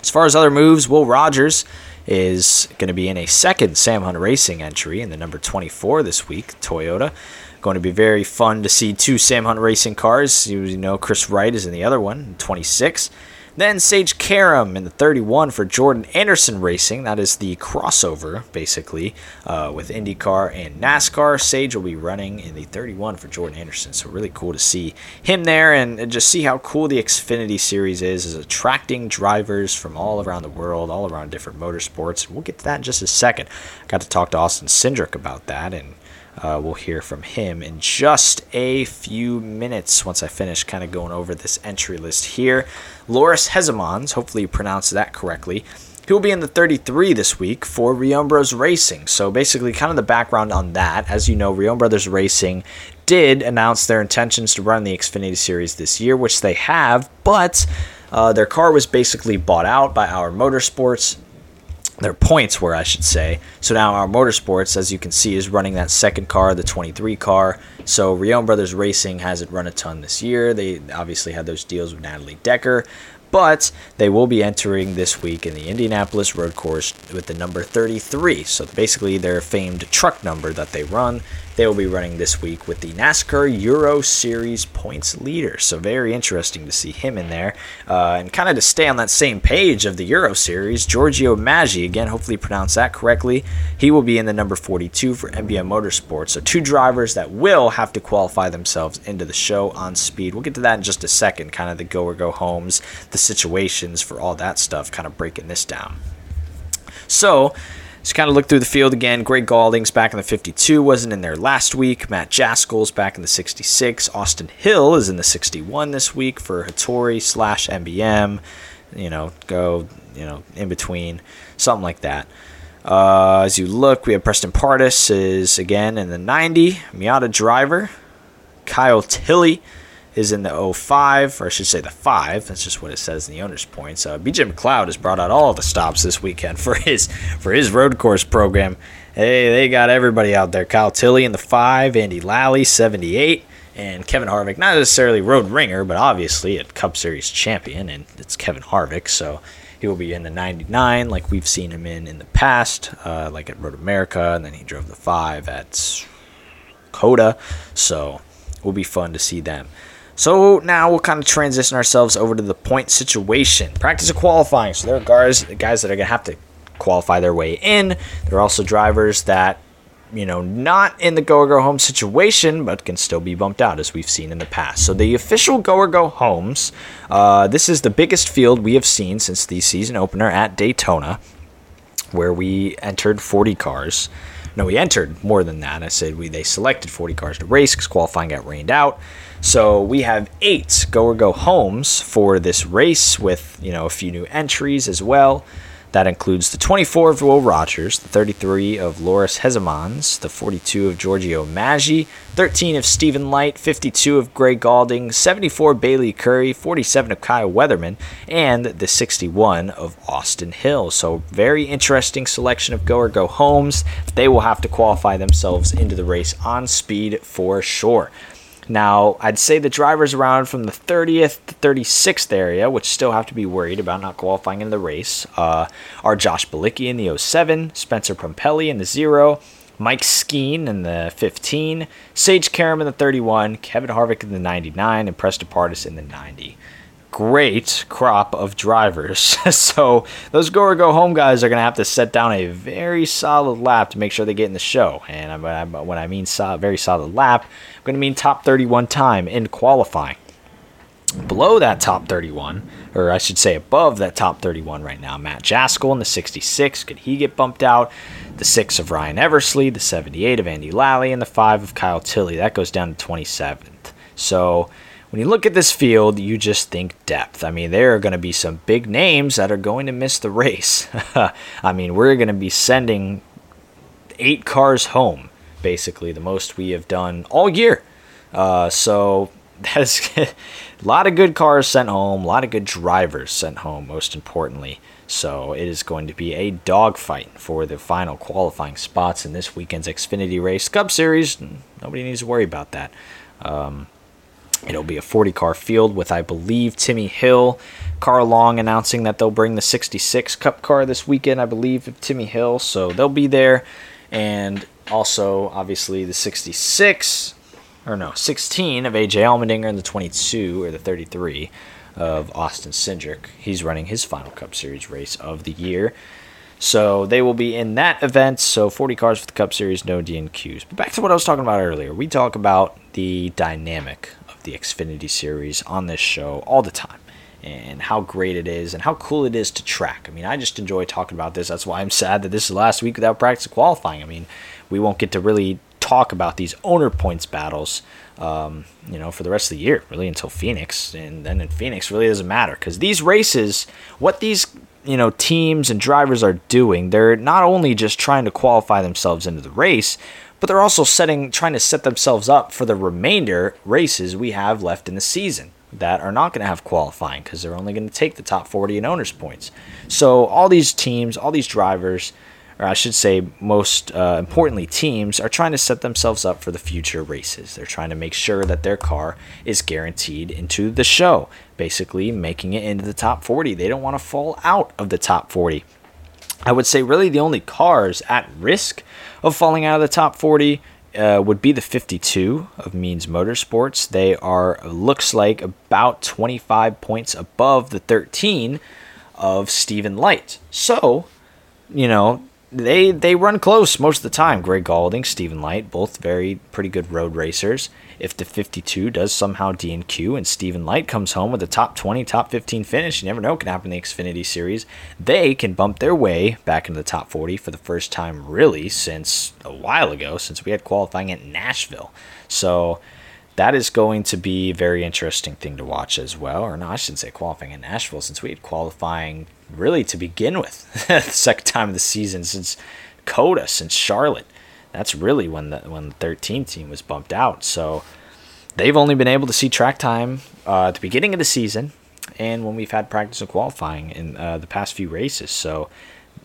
As far as other moves, Will Rogers is going to be in a second Sam Hunt Racing entry in the number 24 this week, Toyota. Going to be very fun to see two Sam Hunt Racing cars. You know, Kris Wright is in the other one, 26. Then Sage Karam in the 31 for Jordan Anderson Racing. That is the crossover, basically, uh, with IndyCar and NASCAR. Sage will be running in the 31 for Jordan Anderson. So, really cool to see him there and, and just see how cool the Xfinity Series is, is attracting drivers from all around the world, all around different motorsports. We'll get to that in just a second. I got to talk to Austin Cindric about that and uh, we'll hear from him in just a few minutes once I finish kind of going over this entry list here. Loris Hezemans, hopefully you pronounced that correctly. He'll be in the 33 this week for Reaume Bros Racing. So basically, kind of the background on that. As you know, Reaume Brothers Racing did announce their intentions to run the Xfinity Series this year, which they have, but uh, their car was basically bought out by our motorsports their points were, I should say. So now our motorsports, as you can see, is running that second car, the 23 car. So Reaume Brothers Racing hasn't run a ton this year. They obviously had those deals with Natalie Decker, but they will be entering this week in the Indianapolis Road Course with the number 33. So basically their famed truck number that they run they will be running this week with the NASCAR Euro Series points leader. So, very interesting to see him in there. Uh, and kind of to stay on that same page of the Euro Series, Giorgio Maggi, again, hopefully pronounce that correctly, he will be in the number 42 for MBM Motorsports. So, two drivers that will have to qualify themselves into the show on speed. We'll get to that in just a second, kind of the go or go homes, the situations for all that stuff, kind of breaking this down. So, just kind of look through the field again. Greg Gaulding's back in the 52, wasn't in there last week. Matt Jaskol's back in the 66. Austin Hill is in the 61 this week for Hattori slash MBM. You know, go, you know, in between, something like that. Uh, as you look, we have Preston Pardus is again in the 90. Miata Driver. Kyle Tilley is in the 05, or I should say the 5. That's just what it says in the owner's points. Uh, BJ McLeod has brought out all the stops this weekend for his for his road course program. Hey, they got everybody out there. Kyle Tilley in the 5, Andy Lally, 78, And Kevin Harvick, not necessarily road ringer, but obviously a Cup Series champion, and it's Kevin Harvick, so he will be in the 99 like we've seen him in in the past, uh, like at Road America, and then he drove the 5 at COTA, so it will be fun to see them. So now we'll kind of transition ourselves over to the point situation. Practice of qualifying. So there are guys, guys that are going to have to qualify their way in. There are also drivers that you know, not in the go or go home situation, but can still be bumped out as we've seen in the past. So the official go or go homes, uh, this is the biggest field we have seen since the season opener at Daytona, where we entered 40 cars. No, we entered more than that. I said we they selected 40 cars to race because qualifying got rained out. So we have eight go or go homes for this race with you know a few new entries as well. That includes the 24 of Will Rogers, the 33 of Loris Hezemans, the 42 of Giorgio Maggi, 13 of Stephen Leicht, 52 of Gray Gaulding, 74 Bailey Curry, 47 of Kyle Weatherman, and the 61 of Austin Hill. So very interesting selection of go or go homes. They will have to qualify themselves into the race on speed for sure. Now, I'd say the drivers around from the 30th to 36th area, which still have to be worried about not qualifying in the race, uh, are Josh Bilicki in the 07, Spencer Pumpelly in the 0, Mike Skeen in the 15, Sage Karam in the 31, Kevin Harvick in the 99, and Preston Pardus in the 90 great crop of drivers. so those go or go home guys are going to have to set down a very solid lap to make sure they get in the show. And when I mean very solid lap, I'm going to mean top 31 time in qualifying. Below that top 31, or I should say above that top 31 right now, Matt Jaskol in the 66. Could he get bumped out? The 6 of Ryan Eversley, the 78 of Andy Lally, and the 5 of Kyle Tilley. That goes down to 27th. So when you look at this field, you just think depth. I mean, there are going to be some big names that are going to miss the race. I mean, we're going to be sending eight cars home, basically, the most we have done all year. Uh, so that's a lot of good cars sent home, a lot of good drivers sent home, most importantly. So it is going to be a dogfight for the final qualifying spots in this weekend's Xfinity Race Cup Series. Nobody needs to worry about that. Um, It'll be a 40 car field with, I believe, Timmy Hill, Carl Long announcing that they'll bring the 66 Cup car this weekend, I believe, of Timmy Hill. So they'll be there. And also, obviously, the 66, or no, 16 of AJ Allmendinger and the 22 or the 33 of Austin Cindric. He's running his final Cup Series race of the year. So they will be in that event. So 40 cars for the Cup Series, no DNQs. But back to what I was talking about earlier. We talk about the dynamic the Xfinity series on this show all the time and how great it is and how cool it is to track. I mean, I just enjoy talking about this. That's why I'm sad that this is last week without practice qualifying. I mean, we won't get to really talk about these owner points battles, um, you know, for the rest of the year, really until Phoenix. And then in Phoenix, really doesn't matter because these races, what these you know teams and drivers are doing, they're not only just trying to qualify themselves into the race, but they're also setting trying to set themselves up for the remainder races we have left in the season that are not going to have qualifying because they're only going to take the top 40 in owners points. So all these teams, all these drivers, or I should say most uh, importantly teams are trying to set themselves up for the future races. They're trying to make sure that their car is guaranteed into the show, basically making it into the top 40. They don't want to fall out of the top 40. I would say really the only cars at risk of falling out of the top 40 uh, would be the 52 of Means Motorsports. They are looks like about 25 points above the 13 of Stephen Leicht. So, you know, they they run close most of the time. Greg Gaulding, Stephen Leicht, both very pretty good road racers. If the 52 does somehow DNQ and Stephen Leicht comes home with a top 20, top 15 finish, you never know what can happen in the Xfinity Series. They can bump their way back into the top 40 for the first time, really, since a while ago, since we had qualifying at Nashville. So that is going to be a very interesting thing to watch as well. Or no, I shouldn't say qualifying in Nashville, since we had qualifying really to begin with, the second time of the season since COTA, since Charlotte. That's really when the when the 13 team was bumped out. So they've only been able to see track time uh, at the beginning of the season, and when we've had practice and qualifying in uh, the past few races. So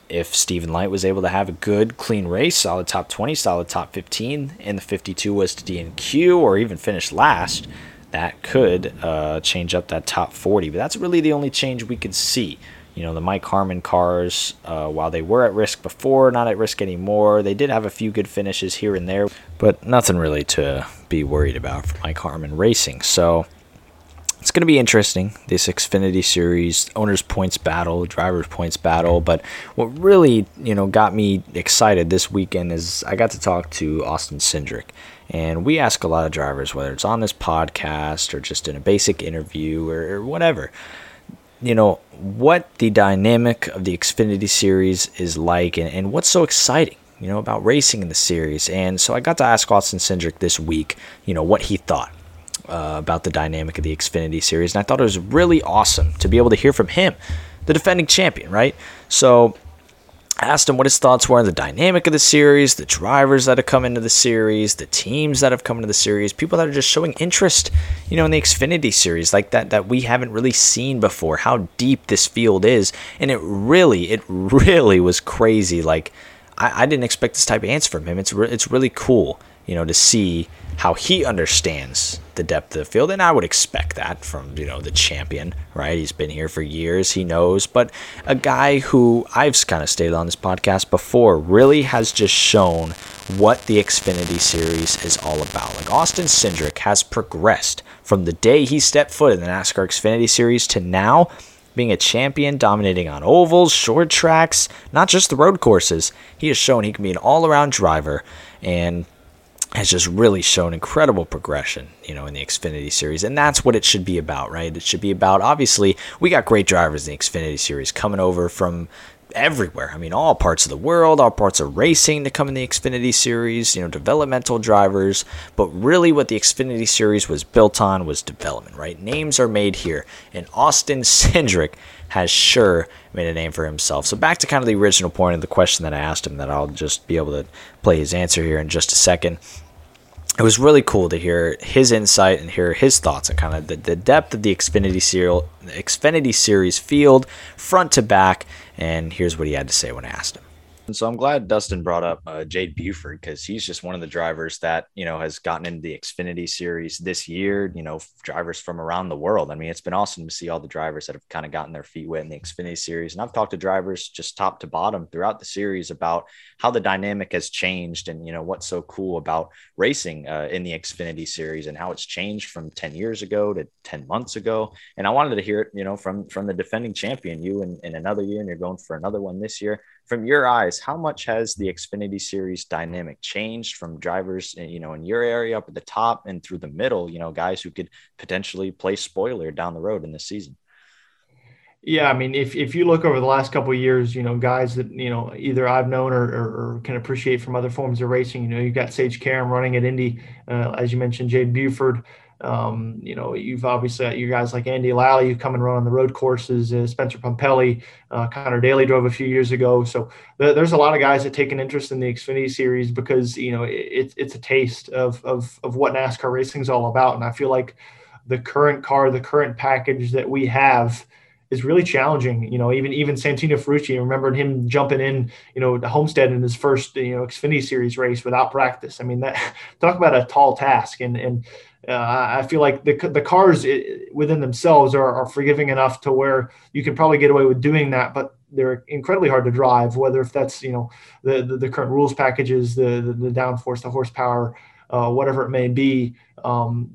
if Stephen Leicht was able to have a good, clean race, solid top 20, solid top 15, and the 52 was to DNQ or even finish last, that could uh, change up that top 40. But that's really the only change we could see. You know, the Mike Harmon cars, uh, while they were at risk before, not at risk anymore, they did have a few good finishes here and there, but nothing really to be worried about for Mike Harmon Racing. So it's going to be interesting, this Xfinity Series owners' points battle, drivers' points battle. But what really, you know, got me excited this weekend is I got to talk to Austin Cindric. And we ask a lot of drivers, whether it's on this podcast or just in a basic interview or, or whatever, you know, what the dynamic of the Xfinity series is like and, and what's so exciting, you know, about racing in the series. And so I got to ask Austin Cindric this week, you know, what he thought. Uh, about the dynamic of the Xfinity series, and I thought it was really awesome to be able to hear from him, the defending champion, right? So asked him what his thoughts were on the dynamic of the series, the drivers that have come into the series, the teams that have come into the series, people that are just showing interest, you know, in the Xfinity series like that that we haven't really seen before. How deep this field is, and it really, it really was crazy. Like I, I didn't expect this type of answer from him. It's re- it's really cool, you know, to see how he understands the depth of the field, and I would expect that from you know the champion, right? He's been here for years, he knows. But a guy who I've kind of stated on this podcast before really has just shown what the Xfinity Series is all about. Like Austin Cindric has progressed from the day he stepped foot in the NASCAR Xfinity Series to now being a champion, dominating on ovals, short tracks, not just the road courses. He has shown he can be an all-around driver, and has just really shown incredible progression, you know, in the Xfinity series. And that's what it should be about, right? It should be about obviously we got great drivers in the Xfinity series coming over from everywhere. I mean, all parts of the world, all parts of racing to come in the Xfinity series, you know, developmental drivers. But really, what the Xfinity series was built on was development, right? Names are made here. And Austin Cindric has sure made a name for himself. So back to kind of the original point of the question that I asked him that I'll just be able to play his answer here in just a second. It was really cool to hear his insight and hear his thoughts on kind of the, the depth of the Xfinity serial Xfinity series field front to back and here's what he had to say when I asked him. And so I'm glad Dustin brought up uh, Jade Buford because he's just one of the drivers that you know has gotten into the Xfinity series this year. You know, drivers from around the world. I mean, it's been awesome to see all the drivers that have kind of gotten their feet wet in the Xfinity series. And I've talked to drivers just top to bottom throughout the series about how the dynamic has changed and you know what's so cool about racing uh, in the Xfinity series and how it's changed from 10 years ago to 10 months ago. And I wanted to hear it, you know, from from the defending champion, you in, in another year, and you're going for another one this year from your eyes, how much has the Xfinity Series dynamic changed from drivers, eh, you know, in your area up at the top and through the middle? You know, guys who could potentially play spoiler down the road in this season. Yeah, I mean, if, if you look over the last couple of years, you know, guys that you know either I've known or, or, or can appreciate from other forms of racing. You know, you've got Sage Karam running at Indy, uh, as you mentioned, Jade Buford. Um, you know, you've obviously got you guys like Andy Lally who come and run on the road courses. Uh, Spencer Pumpelly, uh, Connor Daly drove a few years ago. So th- there's a lot of guys that take an interest in the Xfinity Series because you know it, it's a taste of, of of what NASCAR racing is all about. And I feel like the current car, the current package that we have is really challenging. You know, even even Santino Ferrucci, remembered him jumping in, you know, the Homestead in his first, you know, Xfinity Series race without practice. I mean, that talk about a tall task. And and uh, I feel like the the cars within themselves are, are forgiving enough to where you can probably get away with doing that, but they're incredibly hard to drive. Whether if that's you know the the, the current rules packages, the the, the downforce, the horsepower, uh, whatever it may be. Um,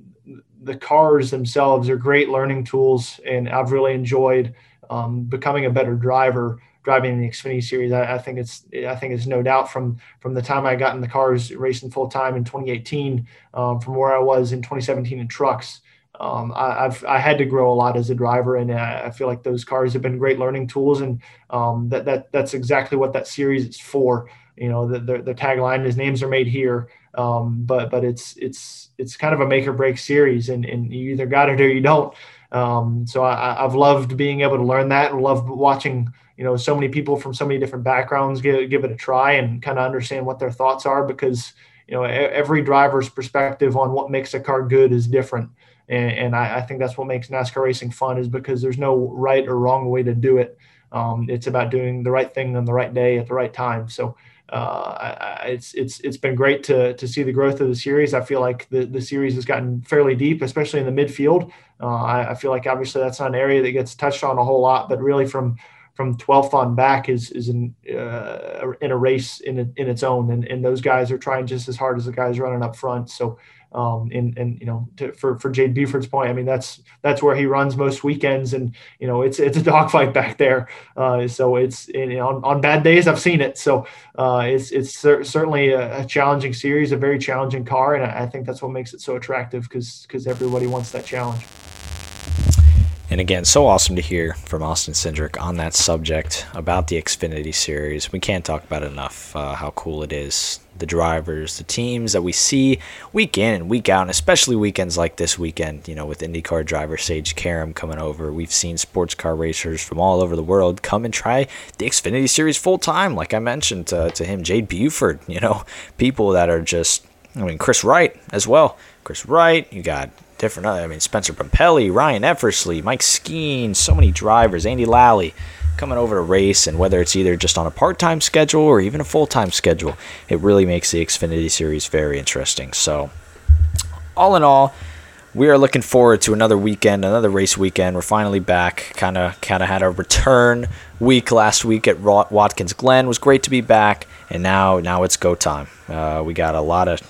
the cars themselves are great learning tools, and I've really enjoyed um, becoming a better driver driving in the Xfinity series. I, I, think it's I think it's no doubt from from the time I got in the cars racing full time in 2018, um, from where I was in 2017 in trucks. Um, I, have I had to grow a lot as a driver, and I, feel like those cars have been great learning tools, and um, that that that's exactly what that series is for. You know, the the, the tagline is "Names are made here," um, but but it's it's it's kind of a make or break series, and and you either got it or you don't. Um, so I, I've loved being able to learn that, and loved watching you know so many people from so many different backgrounds give, give it a try and kind of understand what their thoughts are because you know every driver's perspective on what makes a car good is different and, and I, I, think that's what makes nascar racing fun is because there's no right or wrong way to do it Um, it's about doing the right thing on the right day at the right time. So uh, I, it's it's it's been great to to see the growth of the series. I feel like the the series has gotten fairly deep, especially in the midfield. Uh, I, I, feel like obviously that's not an area that gets touched on a whole lot, but really from from 12th on back is is in uh, in a race in a, in its own, and and those guys are trying just as hard as the guys running up front. So um, and and you know, to, for for Jade Buford's point, I mean that's that's where he runs most weekends, and you know it's it's a dogfight back there. Uh, so it's you know, on, on bad days I've seen it. So uh, it's it's cer- certainly a, a, challenging series, a very challenging car, and I, I think that's what makes it so attractive because because everybody wants that challenge. And again, so awesome to hear from Austin Cindric on that subject about the Xfinity Series. We can't talk about enough uh, how cool it is. The drivers, the teams that we see week in and week out, and especially weekends like this weekend, you know, with IndyCar driver Sage Karam coming over. We've seen sports car racers from all over the world come and try the Xfinity Series full time, like I mentioned to, to him, Jade Buford, you know, people that are just, I mean, Kris Wright as well. Kris Wright, you got different. I mean, Spencer Pumpelly, Ryan Eversley, Mike Skeen, so many drivers, Andy Lally coming over to race, and whether it's either just on a part time schedule or even a full time schedule, it really makes the Xfinity Series very interesting. So, all in all, we are looking forward to another weekend, another race weekend. We're finally back. Kind of, kind of had a return week last week at Watkins Glen. It was great to be back, and now, now it's go time. Uh, we got a lot of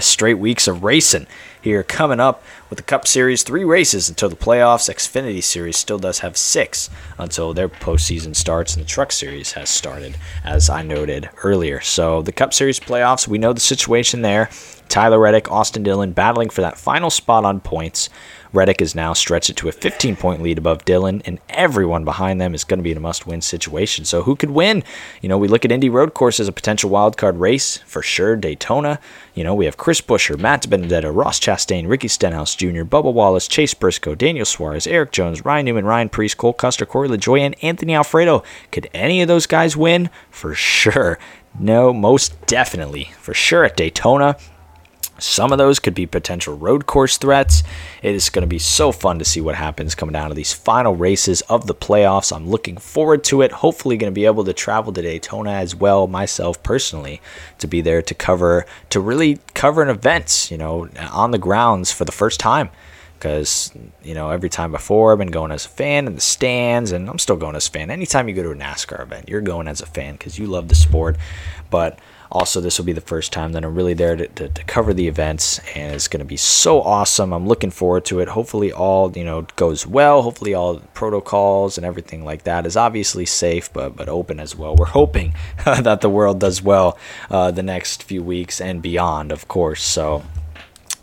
straight weeks of racing here coming up with the Cup Series. Three races until the playoffs. Xfinity Series still does have six until their postseason starts, and the Truck Series has started, as I noted earlier. So the Cup Series playoffs, we know the situation there. Tyler Reddick, Austin Dillon battling for that final spot on points. Reddick is now stretched it to a 15 point lead above Dillon, and everyone behind them is going to be in a must win situation. So, who could win? You know, we look at Indy Road Course as a potential wild card race for sure. Daytona, you know, we have Chris Buescher, Matt DiBenedetto, Ross Chastain, Ricky Stenhouse Jr., Bubba Wallace, Chase Briscoe, Daniel Suarez, Erik Jones, Ryan Newman, Ryan Preece, Cole Custer, Corey LaJoie, and Anthony Alfredo. Could any of those guys win? For sure. No, most definitely. For sure at Daytona. Some of those could be potential road course threats. It is going to be so fun to see what happens coming down to these final races of the playoffs. I'm looking forward to it. Hopefully, going to be able to travel to Daytona as well, myself personally, to be there to cover, to really cover an event, you know, on the grounds for the first time because you know every time before I've been going as a fan in the stands, and I'm still going as a fan. Anytime you go to a NASCAR event, you're going as a fan because you love the sport. But also, this will be the first time that I'm really there to, to, to cover the events, and it's going to be so awesome. I'm looking forward to it. Hopefully, all you know goes well. Hopefully, all protocols and everything like that is obviously safe, but but open as well. We're hoping that the world does well uh, the next few weeks and beyond, of course. So,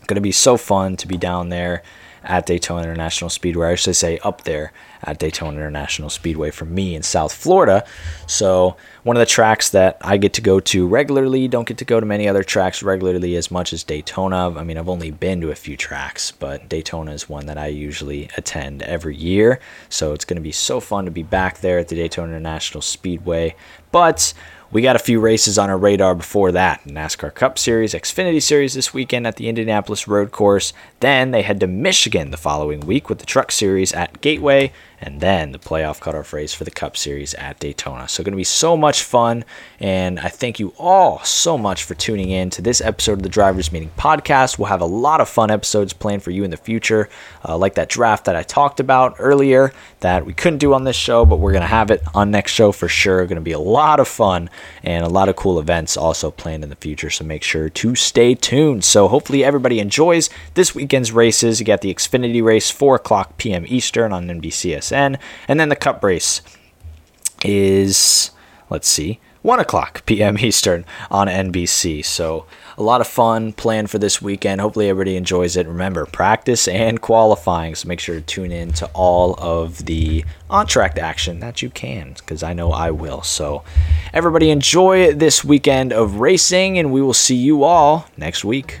going to be so fun to be down there at Daytona International Speedway. I should say up there at Daytona International Speedway for me in South Florida. So, one of the tracks that I get to go to regularly, don't get to go to many other tracks regularly as much as Daytona. I mean, I've only been to a few tracks, but Daytona is one that I usually attend every year. So, it's going to be so fun to be back there at the Daytona International Speedway. But we got a few races on our radar before that NASCAR Cup Series, Xfinity Series this weekend at the Indianapolis Road Course. Then they head to Michigan the following week with the Truck Series at Gateway and then the playoff cutoff race for the Cup Series at Daytona. So, going to be so much fun, and I thank you all so much for tuning in to this episode of the Drivers Meeting podcast. We'll have a lot of fun episodes planned for you in the future, uh, like that draft that I talked about earlier that we couldn't do on this show, but we're going to have it on next show for sure. Going to be a lot of fun and a lot of cool events also planned in the future, so make sure to stay tuned. So, hopefully, everybody enjoys this weekend's races. You got the Xfinity race, 4 o'clock p.m. Eastern on NBCS and then the cup race is, let's see, 1 o'clock p.m. Eastern on NBC. So a lot of fun planned for this weekend. Hopefully everybody enjoys it. Remember, practice and qualifying. So make sure to tune in to all of the on-track action that you can, because I know I will. So everybody enjoy this weekend of racing, and we will see you all next week.